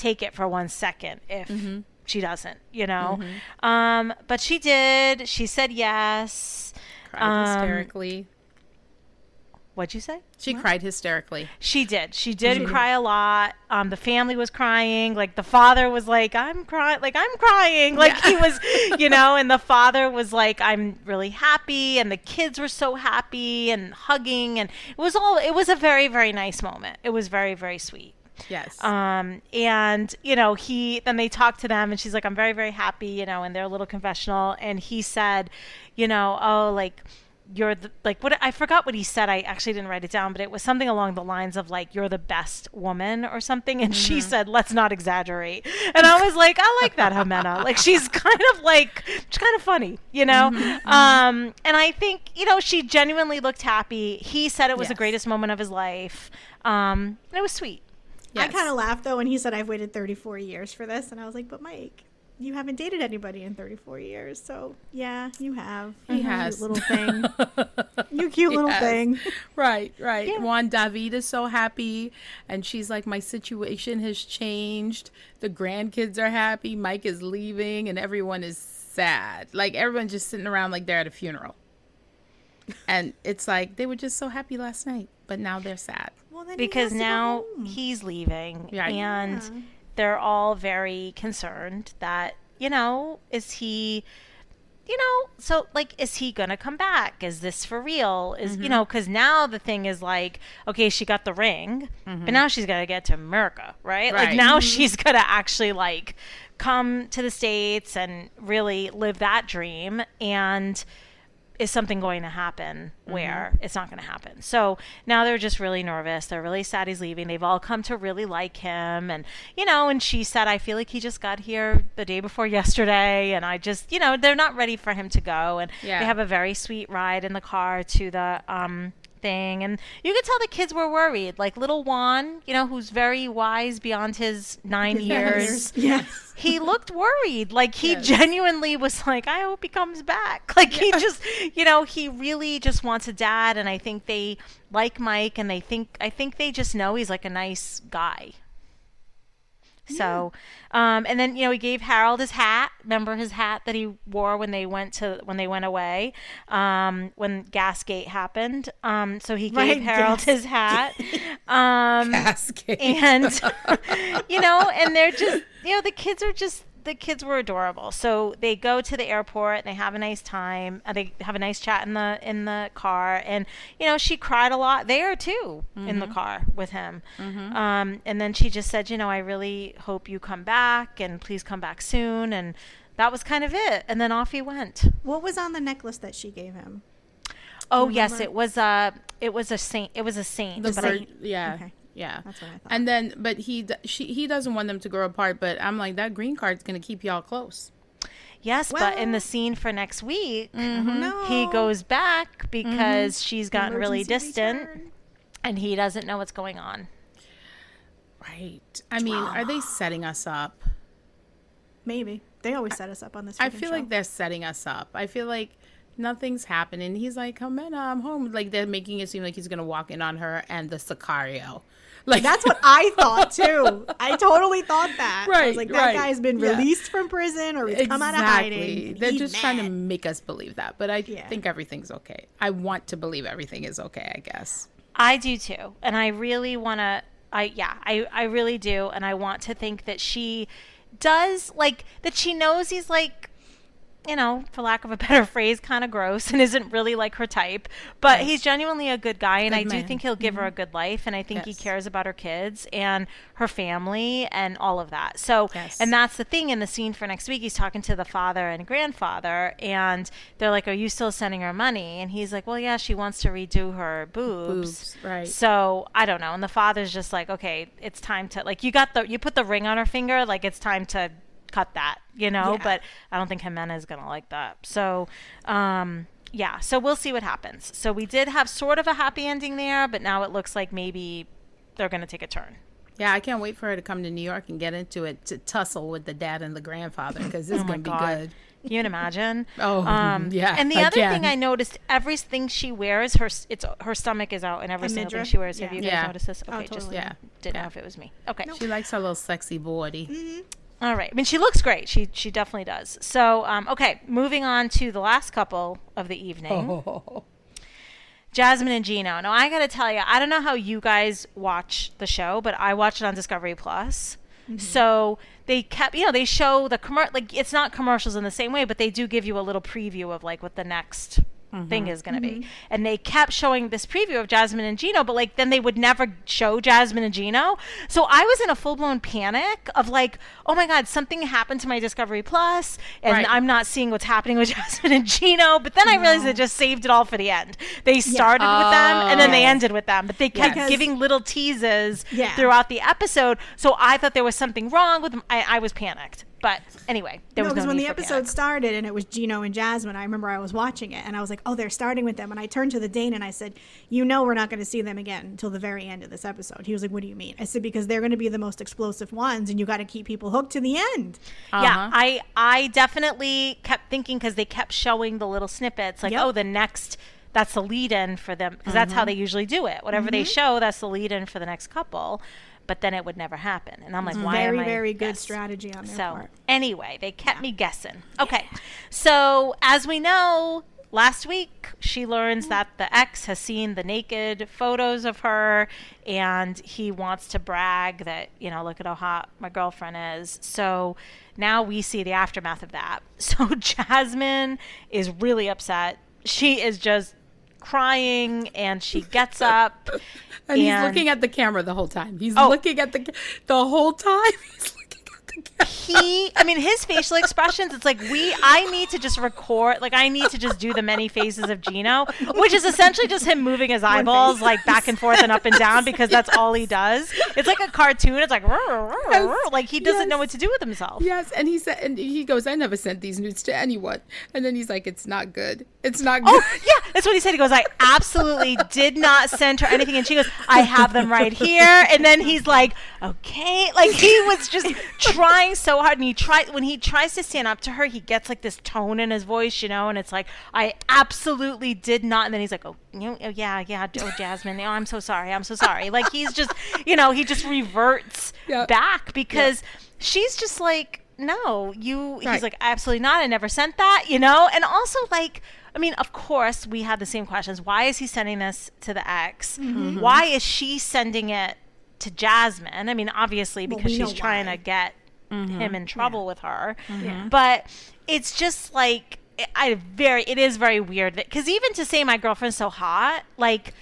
[SPEAKER 3] take it for one second if.
[SPEAKER 2] Mm-hmm.
[SPEAKER 3] She doesn't, you know, um, but she did. She said yes.
[SPEAKER 2] cried
[SPEAKER 3] Um,
[SPEAKER 2] hysterically.
[SPEAKER 3] What'd you say?
[SPEAKER 2] She cried hysterically.
[SPEAKER 3] She did. She did cry a lot. Um, the family was crying. Like the father was like, "I'm crying." Like I'm crying. Like he was, you know. And the father was like, "I'm really happy," and the kids were so happy and hugging, and it was all. It was a very very nice moment. It was very very sweet.
[SPEAKER 2] Yes.
[SPEAKER 3] Um, and you know, he then they talked to them, and she's like, "I'm very, very happy," you know, in their little confessional. And he said, you know, oh, like you're the like what I forgot what he said. I actually didn't write it down, but it was something along the lines of like you're the best woman or something. And she said, "Let's not exaggerate." And I was like, I like that Ximena. Like she's kind of like she's kind of funny, you know. Um, and I think you know she genuinely looked happy. He said it was the greatest moment of his life. Um, and it was sweet.
[SPEAKER 1] I kind of laughed though when he said I've waited 34 years for this, and I was like, "But Mike, you haven't dated anybody in 34 years, so yeah, you have. You
[SPEAKER 2] He
[SPEAKER 1] cute
[SPEAKER 2] has.
[SPEAKER 1] little thing. you cute little
[SPEAKER 2] Yes.
[SPEAKER 1] thing.
[SPEAKER 2] Right, right.
[SPEAKER 3] Yeah.
[SPEAKER 2] Juan David is so happy, and she's like, My situation has changed. The grandkids are happy. Mike is leaving, and everyone is sad. Like, everyone's just sitting around like they're at a funeral. And it's like they were just so happy last night, but now they're sad.
[SPEAKER 1] Well, then
[SPEAKER 3] because
[SPEAKER 1] has
[SPEAKER 3] now he's leaving
[SPEAKER 2] Yeah.
[SPEAKER 3] and
[SPEAKER 1] Yeah.
[SPEAKER 3] they're all very concerned that you know is he you know so like is he gonna come back is this for real is
[SPEAKER 2] Mm-hmm.
[SPEAKER 3] you know because now the thing is like okay she got the ring but now she's gotta get to america right, like
[SPEAKER 2] Mm-hmm. Right.
[SPEAKER 3] now she's gonna actually like come to the states and really live that dream and is something going to happen
[SPEAKER 2] Mm-hmm.
[SPEAKER 3] where it's not going to happen. So now they're just really nervous. They're really sad he's leaving. They've all come to really like him. And, you know, and she said, I feel like he just got here the day before yesterday. And I just, you know, they're not ready for him to go. And
[SPEAKER 2] Yeah.
[SPEAKER 3] they have a very sweet ride in the car to the, um, thing and you could tell the kids were worried like little juan you know who's very wise beyond his nine years
[SPEAKER 1] Yes.
[SPEAKER 3] he looked worried. Like he
[SPEAKER 2] Yes.
[SPEAKER 3] genuinely was like, I hope he comes back. Like he just, you know, he really just wants a dad. And I think they like Mike and they think, I think they just know he's like a nice guy. So, um, and then you know he gave Harold his hat. Remember his hat that he wore when they went to when they went away, um, when Gasgate happened. Um, so he gave Harold
[SPEAKER 1] Gas-
[SPEAKER 3] his hat. Um,
[SPEAKER 2] Cascade.
[SPEAKER 3] and you know, and they're just you know the kids are just the kids were adorable. So they go to the airport and they have a nice time. And they have a nice chat in the in the car, and you know she cried a lot there too in the mm-hmm. car with him. Mm-hmm. Um, and then she just said, you know, I really hope you come back, and please come back soon. And that was kind of it. And then off he went.
[SPEAKER 1] What was on the necklace that she gave him?
[SPEAKER 3] Oh yes, it was a it was a saint. It was a saint.
[SPEAKER 2] the
[SPEAKER 3] but I-
[SPEAKER 2] yeah,
[SPEAKER 1] Okay.
[SPEAKER 2] Yeah.
[SPEAKER 1] That's what I thought.
[SPEAKER 2] And then, but he d- she he doesn't want them to grow apart. But I'm like, that green card's gonna keep y'all close.
[SPEAKER 3] yes, but in the scene for next week.
[SPEAKER 1] Mm-hmm. No.
[SPEAKER 3] he goes back because mm-hmm. she's gotten really distant
[SPEAKER 1] return.
[SPEAKER 3] and he doesn't know what's going on.
[SPEAKER 2] Right. I mean, are they setting us up?
[SPEAKER 1] Maybe they always set us up on this.
[SPEAKER 2] I feel
[SPEAKER 1] show.
[SPEAKER 2] like they're setting us up. I feel like nothing's happening. He's like, "Come in, I'm home." Like they're making it seem like he's gonna walk in on her and the Sicario. Like
[SPEAKER 1] That's what I thought too. I totally thought that. I was
[SPEAKER 2] Right,
[SPEAKER 1] like, that
[SPEAKER 2] right.
[SPEAKER 1] guy's been
[SPEAKER 2] Yeah.
[SPEAKER 1] released from prison or he's come out of hiding. and
[SPEAKER 2] They're
[SPEAKER 1] he's
[SPEAKER 2] just trying to make us believe that. But I
[SPEAKER 1] Yeah.
[SPEAKER 2] think everything's okay. I want to believe everything is okay. I guess.
[SPEAKER 3] I do too. And I really want to I yeah, I I really do and I want to think that she does like that she knows he's like you know, for lack of a better phrase, kind of gross and isn't really like her type. But he's genuinely a good guy, and
[SPEAKER 2] Good
[SPEAKER 3] I do think he'll give her a mm-hmm. good life, and I think he cares about her kids and her family and all of that. So,
[SPEAKER 2] Yes.
[SPEAKER 3] and that's the thing in the scene for next week. He's talking to the father and grandfather, and they're like, "Are you still sending her money?" And he's like, "Well, yeah, she wants to redo her boobs."
[SPEAKER 2] Boobs, right.
[SPEAKER 3] So I don't know. And the father's just like, "Okay, it's time to like you got the you put the ring on her finger, like it's time to." Cut that, you know,
[SPEAKER 1] Yeah.
[SPEAKER 3] but I don't think Ximena is going to like that. So, um, yeah, so we'll see what happens. So we did have sort of a happy ending there, but now it looks like maybe they're going to take a turn.
[SPEAKER 2] Yeah, I can't wait for her to come to New York and get into it to tussle with the dad and the grandfather because this is
[SPEAKER 3] Oh my
[SPEAKER 2] going to be
[SPEAKER 3] God.
[SPEAKER 2] good.
[SPEAKER 3] Can you imagine?
[SPEAKER 2] Oh, yeah,
[SPEAKER 3] And the
[SPEAKER 2] I
[SPEAKER 3] other thing. I noticed, everything she wears, her it's her stomach is out and every
[SPEAKER 1] A
[SPEAKER 3] single thing she wears. Have you guys
[SPEAKER 2] Yeah.
[SPEAKER 3] noticed this?
[SPEAKER 1] Oh,
[SPEAKER 3] Okay, just.
[SPEAKER 2] Yeah.
[SPEAKER 3] didn't
[SPEAKER 2] Yeah.
[SPEAKER 3] know if it was me. Okay.
[SPEAKER 2] She likes her little sexy body.
[SPEAKER 1] Mm-hmm.
[SPEAKER 3] All right. I mean, she looks great. She she definitely does. So, um, okay, moving on to the last couple of the evening, Jasmine and Gino. Now, I got to tell you, I don't know how you guys watch the show, but I watch it on Discovery Plus. So they kept, you know, they show the commer like it's not commercials in the same way, but they do give you a little preview of like what the next thing mm-hmm. is going to be. Mm-hmm. And they kept showing this preview of Jasmine and Gino, but like then they would never show Jasmine and Gino. So I was in a full blown panic of like, oh my god, something happened to my Discovery Plus, and
[SPEAKER 2] Right.
[SPEAKER 3] I'm not seeing what's happening with Jasmine and Gino. But then I realized they just saved it all for the end. They started with them and then they
[SPEAKER 2] Oh.
[SPEAKER 3] ended with them, but they kept giving little teases
[SPEAKER 1] Yeah.
[SPEAKER 3] throughout the episode. So I thought there was something wrong with them. I, I was panicked. But anyway, there
[SPEAKER 1] No,
[SPEAKER 3] was no
[SPEAKER 1] because when the episode
[SPEAKER 3] panic.
[SPEAKER 1] started and it was Gino and Jasmine, I remember I was watching it and I was like, "Oh, they're starting with them." And I turned to the Dane and I said, "You know, we're not going to see them again until the very end of this episode." He was like, "What do you mean?" I said, "Because they're going to be the most explosive ones, and you got to keep people hooked to the end."
[SPEAKER 3] Yeah,
[SPEAKER 2] Uh-huh.
[SPEAKER 3] I I definitely kept thinking because they kept showing the little snippets, like
[SPEAKER 1] Yep.
[SPEAKER 3] oh, the next that's the lead in for them because that's how they usually do it. Whatever they show, that's the lead in for the next couple. But then it would never happen, and I'm like, why
[SPEAKER 1] very, very good
[SPEAKER 3] Yes.
[SPEAKER 1] strategy on their
[SPEAKER 3] So
[SPEAKER 1] part.
[SPEAKER 3] anyway, they kept me guessing. Okay, so as we know, last week she learns that the ex has seen the naked photos of her, and he wants to brag that you know, look at how hot my girlfriend is. So now we see the aftermath of that. So Jasmine is really upset. She is just crying, and she gets up.
[SPEAKER 2] And, he's looking at the camera the whole time. He's
[SPEAKER 3] Oh.
[SPEAKER 2] looking at the the whole time.
[SPEAKER 3] he i mean his facial expressions it's like we i need to just record like i need to just do the many faces of gino which is essentially just him moving his eyeballs like back and forth and up and down because that's all he does it's like a cartoon it's like
[SPEAKER 2] Yes.
[SPEAKER 3] like he doesn't know what to do with himself
[SPEAKER 2] Yes, and he said, and he goes, "I never sent these nudes to anyone." And then he's like, "It's not good. It's not oh, good."
[SPEAKER 3] Oh yeah, that's what he said. He goes, I absolutely did not send her anything, and she goes, I have them right here. And then he's like, okay, like he was just trying so hard, and he tries when he tries to stand up to her, he gets like this tone in his voice, you know, and it's like I absolutely did not. And then he's like, oh, you know, oh yeah, yeah, oh Jasmine, oh, I'm so sorry, I'm so sorry. Like he's just, you know, he just reverts
[SPEAKER 2] Yeah.
[SPEAKER 3] back because she's just like, no, you.
[SPEAKER 2] Right.
[SPEAKER 3] He's like, absolutely not. I never sent that, you know, and also like. I mean, of course, we had the same questions. Why is he sending this to the ex?
[SPEAKER 1] Mm-hmm.
[SPEAKER 3] Why is she sending it to Jasmine? I mean, obviously
[SPEAKER 1] Well,
[SPEAKER 3] because
[SPEAKER 1] we
[SPEAKER 3] she's trying
[SPEAKER 1] why.
[SPEAKER 3] to get
[SPEAKER 2] Mm-hmm.
[SPEAKER 3] him in trouble with her.
[SPEAKER 1] Yeah.
[SPEAKER 3] But it's just like I- I very it is very weird because even to say my girlfriend's so hot, like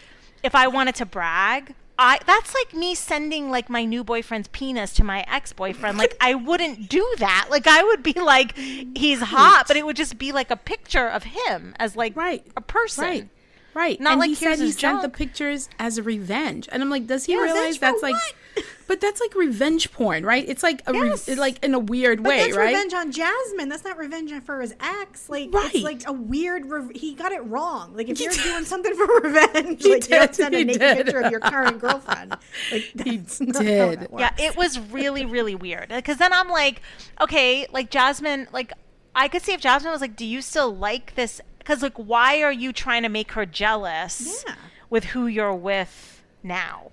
[SPEAKER 3] if I wanted to brag. I, that's like me sending like my new boyfriend's penis to my ex-boyfriend. Like I wouldn't do that. Like I would be like, he's hot, but it would just be like a picture of him as like
[SPEAKER 2] Right.
[SPEAKER 3] a person.
[SPEAKER 2] Right. Right.
[SPEAKER 3] Not
[SPEAKER 2] and
[SPEAKER 3] like
[SPEAKER 2] he
[SPEAKER 3] here's
[SPEAKER 2] said he
[SPEAKER 3] his
[SPEAKER 2] sent the pictures as a revenge. And I'm like, does he
[SPEAKER 1] Yeah,
[SPEAKER 2] realize
[SPEAKER 1] revenge for
[SPEAKER 2] that's like
[SPEAKER 1] what?
[SPEAKER 2] But that's like revenge porn, right? It's like a re- like in a weird
[SPEAKER 1] But
[SPEAKER 2] way,
[SPEAKER 1] that's
[SPEAKER 2] right?
[SPEAKER 1] revenge on Jasmine. That's not revenge for his ex. Like
[SPEAKER 2] Right.
[SPEAKER 1] it's like a weird. Re- he got it wrong. Like if
[SPEAKER 2] He
[SPEAKER 1] you're
[SPEAKER 2] did.
[SPEAKER 1] doing something for revenge,
[SPEAKER 2] He
[SPEAKER 1] like you don't send a
[SPEAKER 2] He
[SPEAKER 1] naked
[SPEAKER 2] did.
[SPEAKER 1] picture of your current girlfriend. Like
[SPEAKER 2] He
[SPEAKER 1] not
[SPEAKER 2] did.
[SPEAKER 1] that
[SPEAKER 3] Yeah, it was really, really weird. Because then I'm like, okay, like Jasmine, like I could see if Jasmine was like, do you still like this? Because like, why are you trying to make her jealous
[SPEAKER 1] Yeah.
[SPEAKER 3] with who you're with now?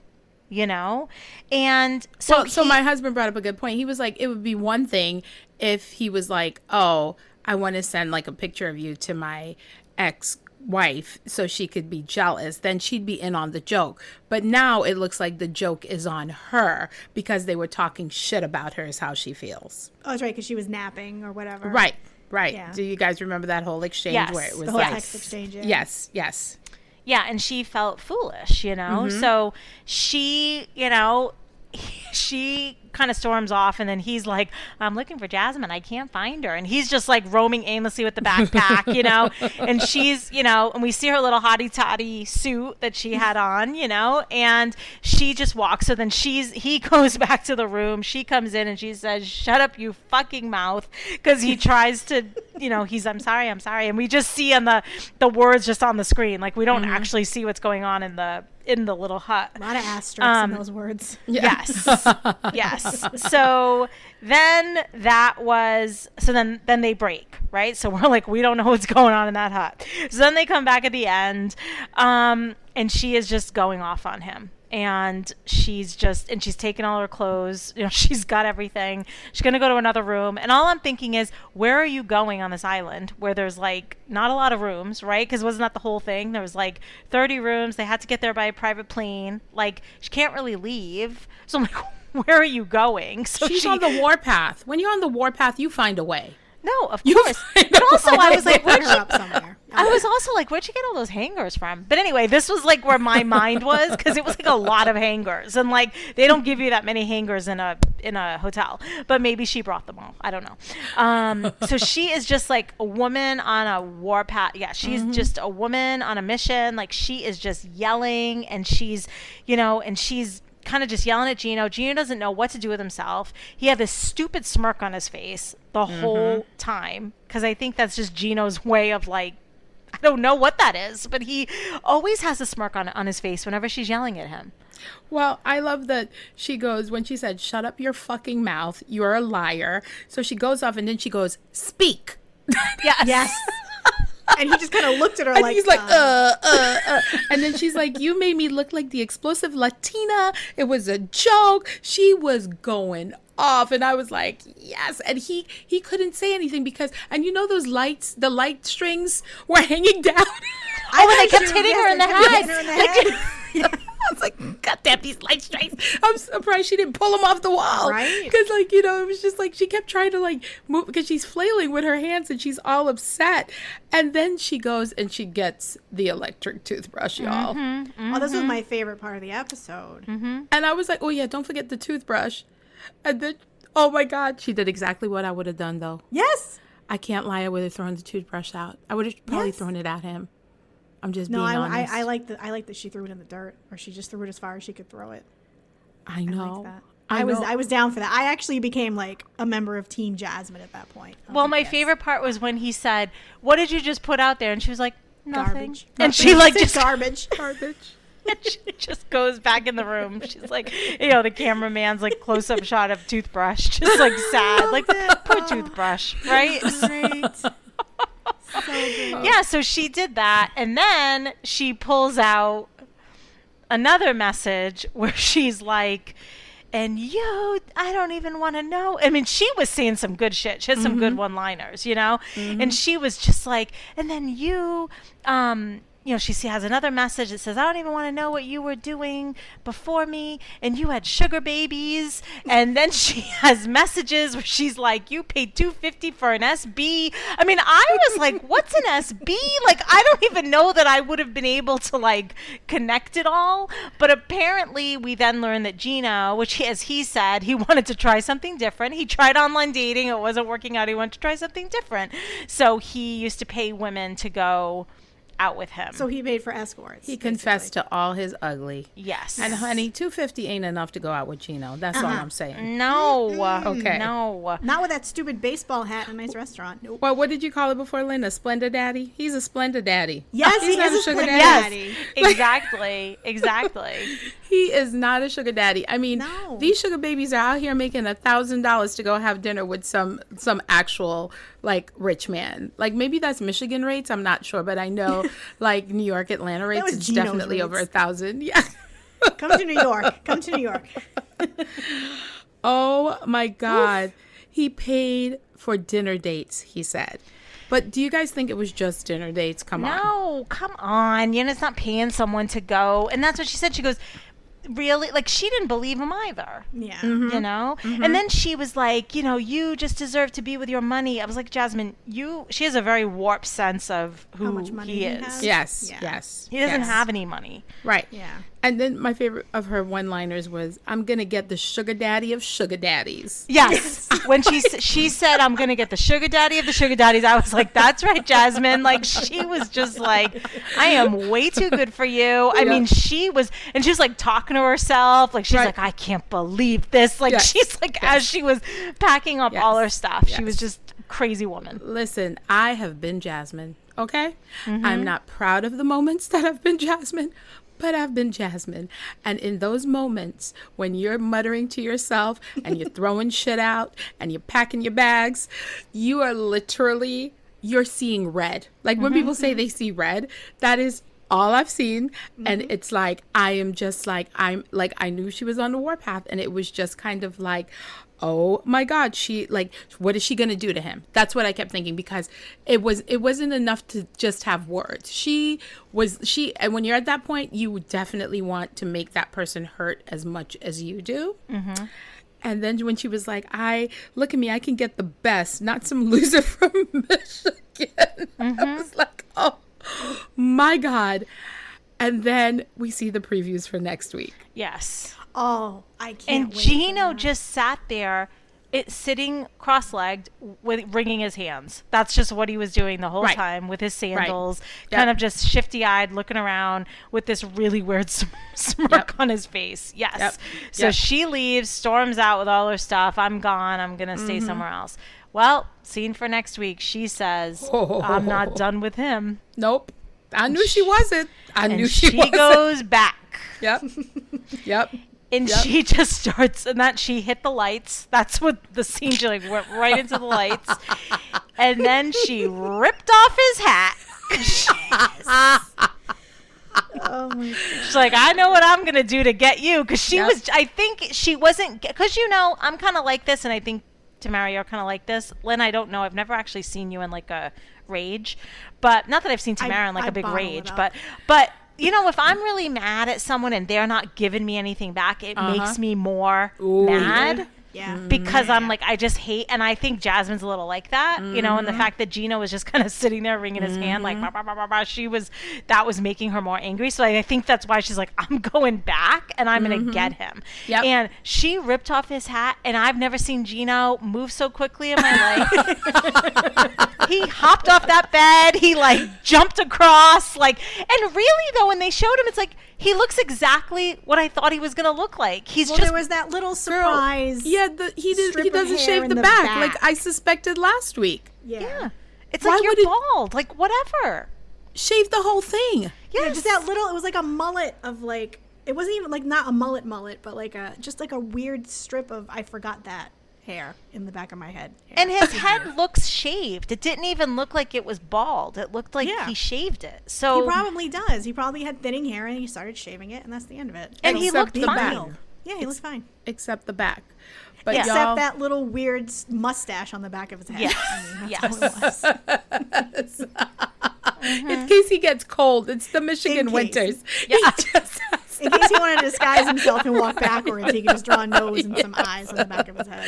[SPEAKER 3] You know, and so
[SPEAKER 2] So, so
[SPEAKER 3] he-
[SPEAKER 2] my husband brought up a good point. He was like, it would be one thing if he was like, oh, I want to send like a picture of you to my ex wife so she could be jealous. Then she'd be in on the joke. But now it looks like the joke is on her because they were talking shit about her, is how she feels.
[SPEAKER 1] Oh, that's right, because she was napping or whatever.
[SPEAKER 2] Right. Right.
[SPEAKER 1] Yeah.
[SPEAKER 2] Do you guys remember that whole exchange
[SPEAKER 3] Yes.
[SPEAKER 2] where it was
[SPEAKER 1] The whole
[SPEAKER 2] like,
[SPEAKER 1] text exchange. Yeah.
[SPEAKER 2] yes, yes.
[SPEAKER 3] Yeah, and she felt foolish, you know.
[SPEAKER 2] Mm-hmm.
[SPEAKER 3] So she, you know, she kind of storms off, and then he's like, "I'm looking for Jasmine. I can't find her." And he's just like roaming aimlessly with the backpack, you know. And she's, you know, and we see her little hottie toddy suit that she had on, you know, and she just walks. So then she's he goes back to the room. She comes in and she says, "Shut up, you fucking mouth," because he tries to, you know, he's I'm sorry, I'm sorry, and we just see on the the words just on the screen, like we don't mm-hmm. actually see what's going on in the in the little hut.
[SPEAKER 1] A lot of asterisks
[SPEAKER 3] Um,
[SPEAKER 1] in those words.
[SPEAKER 3] Yes. yes. So then that was so then then they break, right? So we're like we don't know what's going on in that hut. So then they come back at the end um and she is just going off on him. And she's just and she's taken all her clothes, you know, she's got everything. She's going to go to another room. And all I'm thinking is, where are you going on this island where there's like not a lot of rooms, right? Cuz wasn't that the whole thing? There was like 30 rooms. They had to get there by a private plane. Like she can't really leave. So I'm like, where are you going? So
[SPEAKER 2] She's
[SPEAKER 3] she,
[SPEAKER 2] on the warpath. When you're on the warpath, you find a way.
[SPEAKER 3] No, of
[SPEAKER 2] You
[SPEAKER 3] course. But also, I was like, where'd
[SPEAKER 1] up somewhere.
[SPEAKER 3] I was also like, where'd you get all those hangers from? But anyway, this was like where my mind was because it was like a lot of hangers, and like they don't give you that many hangers in a in a hotel. But maybe she brought them all. I don't know. Um, so she is just like a woman on a warpath. Yeah, she's just a woman on a mission. Like she is just yelling, and she's, you know, and she's kind of just yelling at Gino. Gino doesn't know what to do with himself. He had this stupid smirk on his face the mm-hmm. whole time because I think that's just Gino's way of like I don't know what that is, but he always has a smirk on on his face whenever she's yelling at him.
[SPEAKER 2] Well, I love that she goes when she said, "Shut up your fucking mouth. You're a liar." So she goes off and then she goes, "Speak."
[SPEAKER 3] Yes.
[SPEAKER 1] Yes. And he just kind of looked at her
[SPEAKER 2] And
[SPEAKER 1] like,
[SPEAKER 2] he's like,
[SPEAKER 1] uh,
[SPEAKER 2] uh, uh, uh. And then she's like, You made me look like the explosive Latina. It was a joke. She was going off. And I was like, Yes. And he he couldn't say anything because and you know those lights, the light strings were hanging down.
[SPEAKER 3] Oh, and they kept hitting her in the
[SPEAKER 1] kept
[SPEAKER 3] head.
[SPEAKER 1] Hitting her in the head.
[SPEAKER 2] I was like, God damn these light strings. I'm surprised she didn't pull them off the wall.
[SPEAKER 1] Right?
[SPEAKER 2] Because, like, you know, it was just like she kept trying to, like, move because she's flailing with her hands and she's all upset. And then she goes and she gets the electric toothbrush, y'all.
[SPEAKER 1] Mm-hmm, oh, this was mm-hmm. my favorite part of the episode. Mm-hmm.
[SPEAKER 2] And I was like, oh, yeah, don't forget the toothbrush. And then, oh my God, she did exactly what I would have done, though.
[SPEAKER 1] Yes.
[SPEAKER 2] I can't lie, I would have thrown the toothbrush out. I would have probably
[SPEAKER 1] Yes.
[SPEAKER 2] thrown it at him. I'm just
[SPEAKER 1] No,
[SPEAKER 2] being
[SPEAKER 1] I, I,
[SPEAKER 2] honest.
[SPEAKER 1] I like that. I like that she threw it in the dirt, or she just threw it as far as she could throw it.
[SPEAKER 2] I
[SPEAKER 1] I
[SPEAKER 2] know. I,
[SPEAKER 1] I, was. I was down for that. I actually became like a member of Team Jasmine at that point. I was
[SPEAKER 3] Well, my
[SPEAKER 1] yes.
[SPEAKER 3] favorite part was when he said, "What did you just put out there?" And she was like, "Nothing."
[SPEAKER 1] garbage,
[SPEAKER 3] And
[SPEAKER 1] Nothing.
[SPEAKER 3] she like just
[SPEAKER 1] garbage.
[SPEAKER 2] garbage.
[SPEAKER 3] and she just goes back in the room. She's like, you know, the cameraman's like close up shot of toothbrush, just like sad, like poor toothbrush, right?
[SPEAKER 1] Great. So
[SPEAKER 3] yeah, so she did that, and then she pulls out another message where she's like, and you, I don't even want to know. I mean, she was saying some good shit. She had some good one liners, you know? And she was just like, and then you, um, you know, she has another message that says, I don't even want to know what you were doing before me. And you had sugar babies. And then she has messages where she's like, you paid 250 for an SB. I mean, I was like, what's an SB? Like, I don't even know that I would have been able to like connect it all. But apparently we then learned that Gino, which as he said, he wanted to try something different. He tried online dating. It wasn't working out. He wanted to try something different. So he used to pay women to go out with him.
[SPEAKER 1] So he made for escorts.
[SPEAKER 2] He confessed to all his ugly.
[SPEAKER 3] yes.
[SPEAKER 2] And honey, two fifty ain't enough to go out with Gino. That's all uh-huh. I'm saying.
[SPEAKER 3] No. Mm-hmm.
[SPEAKER 2] Okay.
[SPEAKER 3] No.
[SPEAKER 1] Not with that stupid baseball hat in a nice restaurant. Nope.
[SPEAKER 2] Well, what did you call it before, Linda? A splendid daddy? He's a splendid daddy.
[SPEAKER 1] Yes,
[SPEAKER 2] He's
[SPEAKER 1] he
[SPEAKER 2] not
[SPEAKER 1] is
[SPEAKER 2] a
[SPEAKER 1] a
[SPEAKER 2] sugar
[SPEAKER 1] splendid
[SPEAKER 2] daddy.
[SPEAKER 3] Yes.
[SPEAKER 1] daddy.
[SPEAKER 3] Exactly. Exactly.
[SPEAKER 2] He is not a sugar daddy. I mean,
[SPEAKER 1] No.
[SPEAKER 2] these sugar babies are out here making a thousand dollars to go have dinner with some some actual like rich man. Like maybe that's Michigan rates. I'm not sure, but I know like New York, Atlanta rates. It's
[SPEAKER 1] Gino's
[SPEAKER 2] definitely over a thousand. Yeah.
[SPEAKER 1] Come to New York. Come to New York.
[SPEAKER 2] Oh my God. He paid for dinner dates, he said. But do you guys think it was just dinner dates? Come on.
[SPEAKER 3] No, come on. You know, it's not paying someone to go. And that's what she said. She goes, really? Like, she didn't believe him either.
[SPEAKER 1] Yeah. Mm-hmm.
[SPEAKER 3] You know? Mm-hmm. And then she was like, you know, you just deserve to be with your money. I was like, Jasmine, you, she has a very warped sense of who
[SPEAKER 1] How much money
[SPEAKER 3] he
[SPEAKER 1] he
[SPEAKER 3] is.
[SPEAKER 1] has?
[SPEAKER 2] Yes,
[SPEAKER 1] Yeah.
[SPEAKER 2] yes.
[SPEAKER 3] He doesn't
[SPEAKER 2] yes.
[SPEAKER 3] have any money.
[SPEAKER 2] Right.
[SPEAKER 1] Yeah.
[SPEAKER 2] And then my favorite of her one liners was, I'm going to get the sugar daddy of sugar daddies.
[SPEAKER 3] Yes. when she she said, "I'm gonna get the sugar daddy of the sugar daddies," I was like, "That's right, Jasmine." Like she was just like, "I am way too good for you." I
[SPEAKER 2] Yeah.
[SPEAKER 3] mean, she was, and she was like talking to herself, like she's
[SPEAKER 2] Right.
[SPEAKER 3] like, "I can't believe this." Like
[SPEAKER 2] Yes.
[SPEAKER 3] she's like,
[SPEAKER 2] Yes.
[SPEAKER 3] as she was packing up all her stuff, she was just crazy woman.
[SPEAKER 2] Listen, I have been Jasmine, okay?
[SPEAKER 3] Mm-hmm.
[SPEAKER 2] I'm not proud of the moments that I've been Jasmine, I've been Jasmine. And in those moments when you're muttering to yourself and you're throwing shit out and you're packing your bags, you are literally you're seeing red. Like when mm-hmm. people say they see red, that is all I've seen mm-hmm. and it's like I am just like I'm like I knew she was on the warpath and it was just kind of like oh my god she like what is she going to do to him? That's what i kept thinking because it was it wasn't enough to just have words. She was she and when you're at that point you definitely want to make that person hurt as much as you do. Mm-hmm. And then when she was like i look at me i can get the best not some loser from michigan. I mm-hmm. was like oh my god. And then we see the previews for next week.
[SPEAKER 3] Yes.
[SPEAKER 1] Oh, I can't.
[SPEAKER 3] And Gino just sat there, it sitting cross-legged, with wringing his hands. That's just what he was doing the whole
[SPEAKER 2] Right.
[SPEAKER 3] time with his sandals,
[SPEAKER 2] Yep.
[SPEAKER 3] kind of just shifty-eyed, looking around with this really weird sm- smirk
[SPEAKER 2] Yep.
[SPEAKER 3] on his face. Yes.
[SPEAKER 2] Yep.
[SPEAKER 3] So she leaves, storms out with all her stuff. I'm gone. I'm gonna stay
[SPEAKER 2] Mm-hmm.
[SPEAKER 3] somewhere else. Well, scene for next week. She says, "I'm not done with him,"
[SPEAKER 2] nope i knew she wasn't i knew she,
[SPEAKER 3] she
[SPEAKER 2] wasn't
[SPEAKER 3] goes back.
[SPEAKER 2] yep yep
[SPEAKER 3] and
[SPEAKER 2] Yep.
[SPEAKER 3] she just starts and that she hit the lights that's what the scene she like went right into the lights and then she ripped off his hat
[SPEAKER 1] Oh my god.
[SPEAKER 3] she's like i know what i'm gonna do to get you because she
[SPEAKER 2] Yep.
[SPEAKER 3] was i think she wasn't because you know i'm kind of like this and i think tamara you're kind of like this lynn i don't know i've never actually seen you in like a rage but not that i've seen tamara in like
[SPEAKER 1] I
[SPEAKER 3] a big rage but but you know, if I'm really mad at someone and they're not giving me anything back, it
[SPEAKER 2] Uh-huh.
[SPEAKER 3] makes me more
[SPEAKER 2] Ooh,
[SPEAKER 3] mad.
[SPEAKER 1] Yeah. Mm.
[SPEAKER 3] because I'm like I just hate, and I think Jasmine's a little like that, you know. And the mm-hmm. fact that Gino was just kind of sitting there wringing his hand, like mm-hmm. bah, bah, bah, bah, bah, she was, that was making her more angry. So I think that's why she's like, I'm going back and I'm gonna mm-hmm. get him.
[SPEAKER 2] Yep.
[SPEAKER 3] And she ripped off his hat, and I've never seen Gino move so quickly in my life. he hopped off that bed. He like jumped across, like, and really though, when they showed him, it's like he looks exactly what I thought he was gonna look like. He's
[SPEAKER 1] Well,
[SPEAKER 3] just
[SPEAKER 1] there was that little
[SPEAKER 2] Girl,
[SPEAKER 1] surprise.
[SPEAKER 2] yeah the, he did, he doesn't shave the,
[SPEAKER 1] the
[SPEAKER 2] back,
[SPEAKER 1] back.
[SPEAKER 2] like i suspected last week
[SPEAKER 1] Yeah.
[SPEAKER 3] Yeah. It's
[SPEAKER 2] Why
[SPEAKER 3] like you're
[SPEAKER 2] would it-
[SPEAKER 3] bald. Like whatever.
[SPEAKER 2] shave the whole thing
[SPEAKER 3] Yeah,
[SPEAKER 1] Yeah, just that little. It was like a mullet of like. It wasn't even like not a mullet mullet, but like a just like a weird strip of I forgot that hair in the back of my head. hair.
[SPEAKER 3] And his head looks shaved. It didn't even look like it was bald. It looked like
[SPEAKER 1] Yeah.
[SPEAKER 3] he shaved it. So
[SPEAKER 1] he probably does. He probably had thinning hair and he started shaving it, and that's the end of it.
[SPEAKER 3] And he looked
[SPEAKER 2] the
[SPEAKER 3] fine.
[SPEAKER 2] back.
[SPEAKER 1] Yeah, he looked fine.
[SPEAKER 2] except the back. But
[SPEAKER 3] Yeah.
[SPEAKER 1] Except that little weird mustache on the back of his head.
[SPEAKER 3] Yes.
[SPEAKER 1] I mean,
[SPEAKER 3] Yes.
[SPEAKER 1] that's all it was. Mm-hmm.
[SPEAKER 2] in case he gets cold, it's the Michigan winters.
[SPEAKER 3] Yeah.
[SPEAKER 1] In case he wanted to disguise himself and walk backwards, he could just draw a nose and some eyes on the back of his head.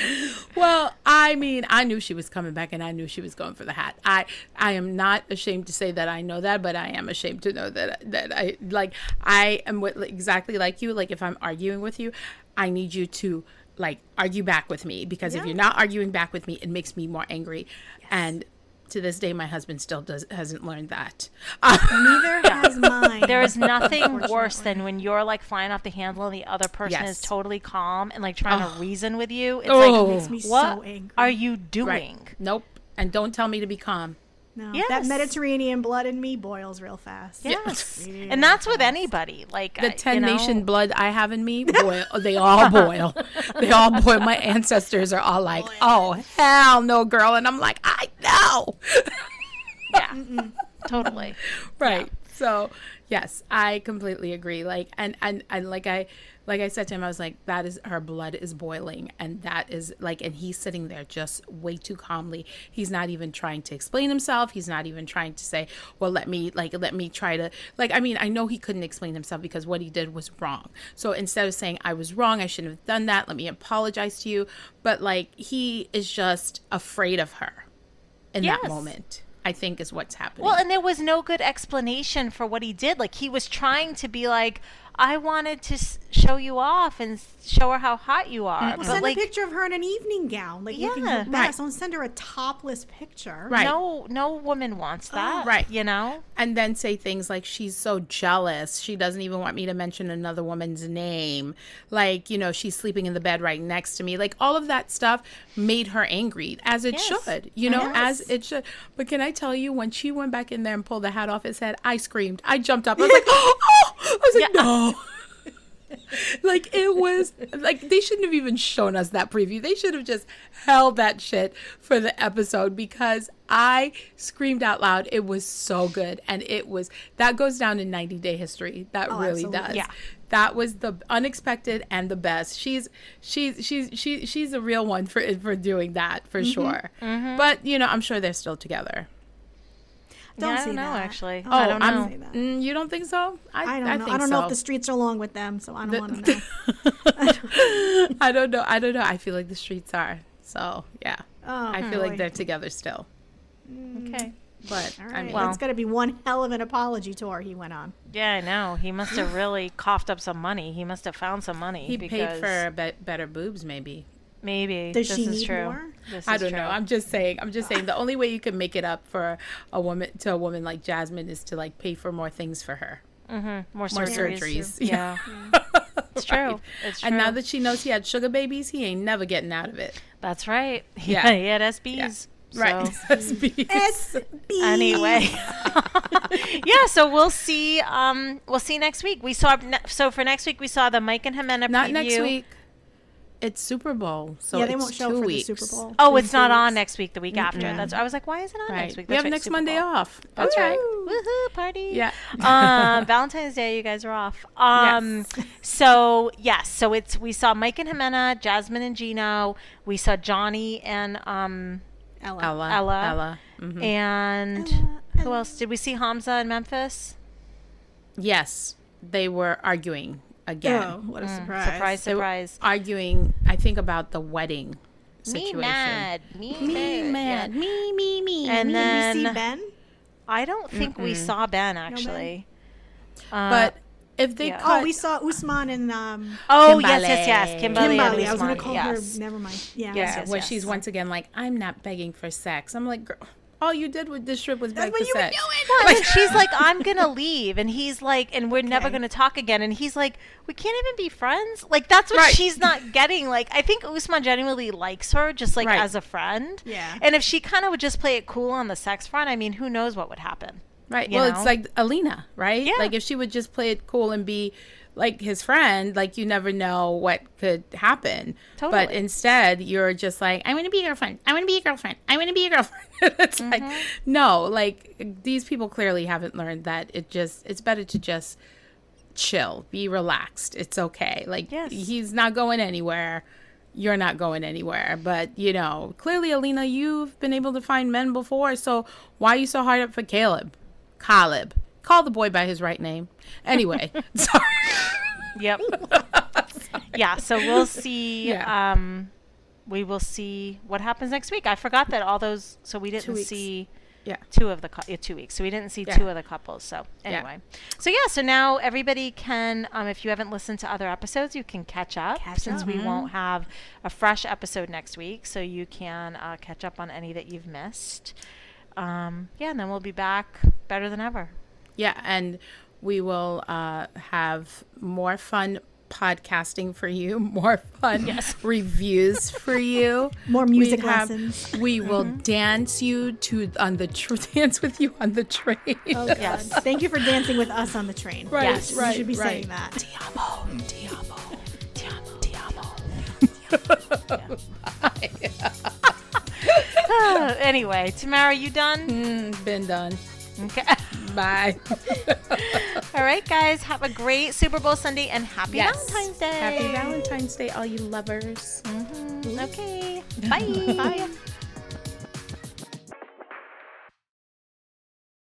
[SPEAKER 2] Well, I mean, I knew she was coming back, and I knew she was going for the hat. I, I am not ashamed to say that I know that, but I am ashamed to know that that I like. I am exactly like you. Like if I'm arguing with you, I need you to like argue back with me because if you're not arguing back with me, it makes me more angry. And to this day, my husband still does hasn't learned that.
[SPEAKER 1] Neither has mine.
[SPEAKER 3] There is nothing worse than when you're like flying off the handle and the other person
[SPEAKER 2] Yes.
[SPEAKER 3] is totally calm and like trying to reason with you. It's
[SPEAKER 2] Oh.
[SPEAKER 3] like,
[SPEAKER 1] makes me
[SPEAKER 3] what
[SPEAKER 1] so angry.
[SPEAKER 3] are you doing?
[SPEAKER 2] Right? Nope. And don't tell me to be calm.
[SPEAKER 1] No,
[SPEAKER 3] Yes.
[SPEAKER 1] that Mediterranean blood in me boils real fast.
[SPEAKER 3] Yes,
[SPEAKER 1] Yeah.
[SPEAKER 3] and that's with anybody. Like
[SPEAKER 2] the
[SPEAKER 3] I-
[SPEAKER 2] ten
[SPEAKER 3] you know,
[SPEAKER 2] nation blood I have in me, boil. They all boil. They all boil. My ancestors are all like, "Oh hell no, girl," and I'm like, "I know."
[SPEAKER 3] Yeah, totally.
[SPEAKER 2] right. So yes, I completely agree. Like, and and and like I, like I said to him, I was like, "That is her blood is boiling," and that is like, and he's sitting there just way too calmly. He's not even trying to explain himself. He's not even trying to say, "Well, let me like let me try to like." I mean, I know he couldn't explain himself because what he did was wrong. So instead of saying I was wrong, I shouldn't have done that. Let me apologize to you. But like, he is just afraid of her in
[SPEAKER 3] Yes.
[SPEAKER 2] that moment. I think is what's happening.
[SPEAKER 3] Well, and there was no good explanation for what he did. Like he was trying to be like, I wanted to show you off and show her how hot you are,
[SPEAKER 1] Well,
[SPEAKER 3] but
[SPEAKER 1] send
[SPEAKER 3] like.
[SPEAKER 1] a picture of her in an evening gown, like looking
[SPEAKER 3] Yeah.
[SPEAKER 1] her best. Don't send her a topless picture.
[SPEAKER 2] Right.
[SPEAKER 3] No, no woman wants that. Oh.
[SPEAKER 2] Right.
[SPEAKER 3] You know?
[SPEAKER 2] and then say things like she's so jealous she doesn't even want me to mention another woman's name like you know she's sleeping in the bed right next to me like all of that stuff made her angry as it
[SPEAKER 3] Yes.
[SPEAKER 2] should you know as it should but can i tell you when she went back in there and pulled the hat off his head i screamed i jumped up i was like oh i was like
[SPEAKER 3] Yeah.
[SPEAKER 2] no like it was like they shouldn't have even shown us that preview. They should have just held that shit for the episode because I screamed out loud. It was so good and it was that goes down in 90 day history. That
[SPEAKER 1] Oh,
[SPEAKER 2] really
[SPEAKER 1] absolutely.
[SPEAKER 2] does.
[SPEAKER 3] Yeah.
[SPEAKER 2] That was the unexpected and the best. She's she's she's she she's a real one for for doing that for mm-hmm. sure. Mm-hmm. But you know, I'm sure they're still together.
[SPEAKER 1] Don't
[SPEAKER 3] yeah, I don't know,
[SPEAKER 1] that.
[SPEAKER 3] actually.
[SPEAKER 1] Oh,
[SPEAKER 3] I don't
[SPEAKER 2] I'm-
[SPEAKER 3] know.
[SPEAKER 2] Mm, you don't think so?
[SPEAKER 1] I don't know.
[SPEAKER 2] think
[SPEAKER 1] I don't know if the streets are along with them, so I don't want to know.
[SPEAKER 2] I don't know. I don't know. I feel like the streets are. So yeah,
[SPEAKER 1] Oh,
[SPEAKER 2] I feel
[SPEAKER 1] boy.
[SPEAKER 2] like they're together still.
[SPEAKER 3] Okay.
[SPEAKER 2] But
[SPEAKER 1] All
[SPEAKER 2] I
[SPEAKER 1] right,
[SPEAKER 2] mean,
[SPEAKER 3] Well-
[SPEAKER 1] that's got to be one hell of an apology tour he went on.
[SPEAKER 3] Yeah, I know. He must have really coughed up some money. He must have found some money.
[SPEAKER 2] he
[SPEAKER 3] because
[SPEAKER 2] paid for be- better boobs, maybe.
[SPEAKER 3] Maybe.
[SPEAKER 1] Does
[SPEAKER 3] this
[SPEAKER 1] she
[SPEAKER 3] is
[SPEAKER 1] need
[SPEAKER 3] true.
[SPEAKER 1] more?
[SPEAKER 3] This
[SPEAKER 2] I don't
[SPEAKER 3] true.
[SPEAKER 2] know. I'm just saying. I'm just saying. The only way you can make it up for a woman to a woman like Jasmine is to like pay for more things for her,
[SPEAKER 3] Mhm. More
[SPEAKER 2] more
[SPEAKER 3] surgeries.
[SPEAKER 2] surgeries.
[SPEAKER 3] Yeah. It's true.
[SPEAKER 2] Right.
[SPEAKER 3] It's
[SPEAKER 2] And now that she knows he had sugar babies, he ain't never getting out of it.
[SPEAKER 3] That's right.
[SPEAKER 2] Yeah.
[SPEAKER 3] Yeah, he had SBs.
[SPEAKER 2] Right.
[SPEAKER 3] So,
[SPEAKER 2] SBs.
[SPEAKER 1] SB.
[SPEAKER 3] anyway. yeah, so we'll see um we'll see next week. We saw ne- so for next week we saw the Mike and Ximena
[SPEAKER 2] Not
[SPEAKER 3] preview.
[SPEAKER 2] next week. It's Super Bowl, so
[SPEAKER 1] yeah, they
[SPEAKER 2] it's
[SPEAKER 1] won't show
[SPEAKER 2] two
[SPEAKER 1] for
[SPEAKER 2] weeks.
[SPEAKER 1] the Super Bowl.
[SPEAKER 3] Oh, it's
[SPEAKER 1] two
[SPEAKER 3] not on next week, the week after. That's I was like, why is it on
[SPEAKER 2] Right.
[SPEAKER 3] next week?
[SPEAKER 2] we have
[SPEAKER 3] right,
[SPEAKER 2] next
[SPEAKER 3] Super
[SPEAKER 2] Monday
[SPEAKER 3] Bowl.
[SPEAKER 2] off.
[SPEAKER 3] That's
[SPEAKER 2] All
[SPEAKER 3] right. Woohoo, party.
[SPEAKER 2] Yeah.
[SPEAKER 3] um, Valentine's Day, you guys are off. Um, so yes, so it's we saw Mike and Ximena, Jasmine and Gino. We saw Johnny and um
[SPEAKER 1] Ella.
[SPEAKER 2] Ella.
[SPEAKER 3] Ella.
[SPEAKER 2] Ella. mhm.
[SPEAKER 3] and
[SPEAKER 1] Ella,
[SPEAKER 3] who else did we see? Hamza in Memphis.
[SPEAKER 2] Yes, they were arguing again.
[SPEAKER 1] Oh, what a surprise.
[SPEAKER 3] Surprise,
[SPEAKER 2] They were
[SPEAKER 3] surprise.
[SPEAKER 2] arguing, I think, about the wedding situation.
[SPEAKER 3] Me mad. Me,
[SPEAKER 2] Me
[SPEAKER 3] mad.
[SPEAKER 2] mad.
[SPEAKER 3] Yeah.
[SPEAKER 2] Me, me, me.
[SPEAKER 3] And
[SPEAKER 2] me.
[SPEAKER 3] then-
[SPEAKER 1] Did we see Ben?
[SPEAKER 3] I don't think we saw Ben actually. Uh,
[SPEAKER 2] but if they
[SPEAKER 3] yeah.
[SPEAKER 2] cut,
[SPEAKER 1] Oh, we saw Usman and um,
[SPEAKER 3] oh yes, yes, yes,
[SPEAKER 2] Kimberly.
[SPEAKER 3] Kimberly.
[SPEAKER 1] Kimberly. I was going to call
[SPEAKER 3] yes.
[SPEAKER 1] her. Never mind. Yeah.
[SPEAKER 2] yeah,
[SPEAKER 3] yes,
[SPEAKER 2] where
[SPEAKER 3] yes.
[SPEAKER 2] she's once again like, I'm not begging for sex. I'm like, girl, all you did with this trip was
[SPEAKER 1] That's
[SPEAKER 2] beg
[SPEAKER 1] what
[SPEAKER 2] for
[SPEAKER 1] you were doing.
[SPEAKER 3] Well, and she's like, I'm gonna leave, and he's like, and we're never gonna talk again. And he's like, we can't even be friends. Like that's what
[SPEAKER 2] Right.
[SPEAKER 3] she's not getting. Like I think Usman genuinely likes her, just like
[SPEAKER 2] Right.
[SPEAKER 3] as a friend.
[SPEAKER 1] Yeah.
[SPEAKER 3] And if she kind of would just play it cool on the sex front, I mean, who knows what would happen?
[SPEAKER 2] Right. Well,
[SPEAKER 3] know?
[SPEAKER 2] it's like Alina, right?
[SPEAKER 3] Yeah.
[SPEAKER 2] Like if she would just play it cool and be like his friend, like you never know what could happen.
[SPEAKER 3] Totally.
[SPEAKER 2] But instead, you're just like, I want to be your girlfriend. I want to be your girlfriend. I want to be your girlfriend. it's like,
[SPEAKER 3] Mm-hmm.
[SPEAKER 2] no, like these people clearly haven't learned that it just, it's better to just chill, be relaxed. It's okay. Like
[SPEAKER 3] Yes.
[SPEAKER 2] he's not going anywhere. You're not going anywhere. But, you know, clearly, Alina, you've been able to find men before. So why are you so hard up for Caleb? Caleb. Call the boy by his right name. Anyway, sorry.
[SPEAKER 3] Yep. yeah. So we'll see.
[SPEAKER 2] Yeah.
[SPEAKER 3] Um, we will see what happens next week. I forgot that all those. So we didn't see
[SPEAKER 2] Yeah.
[SPEAKER 3] two of the yeah, two weeks. So we didn't see
[SPEAKER 2] Yeah.
[SPEAKER 3] two of the couples. So
[SPEAKER 2] Yeah.
[SPEAKER 3] anyway, so yeah. So now everybody can, um, if you haven't listened to other episodes, you can catch up
[SPEAKER 1] Catch
[SPEAKER 3] since
[SPEAKER 1] up.
[SPEAKER 3] we won't have a fresh episode next week. So you can uh, catch up on any that you've missed. Um, yeah, and then we'll be back better than ever.
[SPEAKER 2] Yeah. And we will uh, have more fun podcasting for you, more fun
[SPEAKER 3] Yes.
[SPEAKER 2] reviews for you.
[SPEAKER 1] More music
[SPEAKER 2] We have-
[SPEAKER 1] lessons.
[SPEAKER 2] We will dance you to on the tr- dance with you on the train.
[SPEAKER 1] Oh,
[SPEAKER 3] Yes.
[SPEAKER 1] Thank you for dancing with us on the train.
[SPEAKER 2] Right,
[SPEAKER 3] Yes.
[SPEAKER 1] You should be
[SPEAKER 2] right.
[SPEAKER 1] saying that.
[SPEAKER 2] Ti amo, ti amo, ti amo, ti amo.
[SPEAKER 3] anyway, Tamara, you done?
[SPEAKER 2] Mm, been done.
[SPEAKER 3] Okay.
[SPEAKER 2] Bye.
[SPEAKER 3] All right, guys. Have a great Super Bowl Sunday and happy
[SPEAKER 2] Yes.
[SPEAKER 3] Valentine's Day.
[SPEAKER 2] Happy Valentine's Day, all you lovers.
[SPEAKER 3] Mhm. Okay. Bye.
[SPEAKER 1] Bye.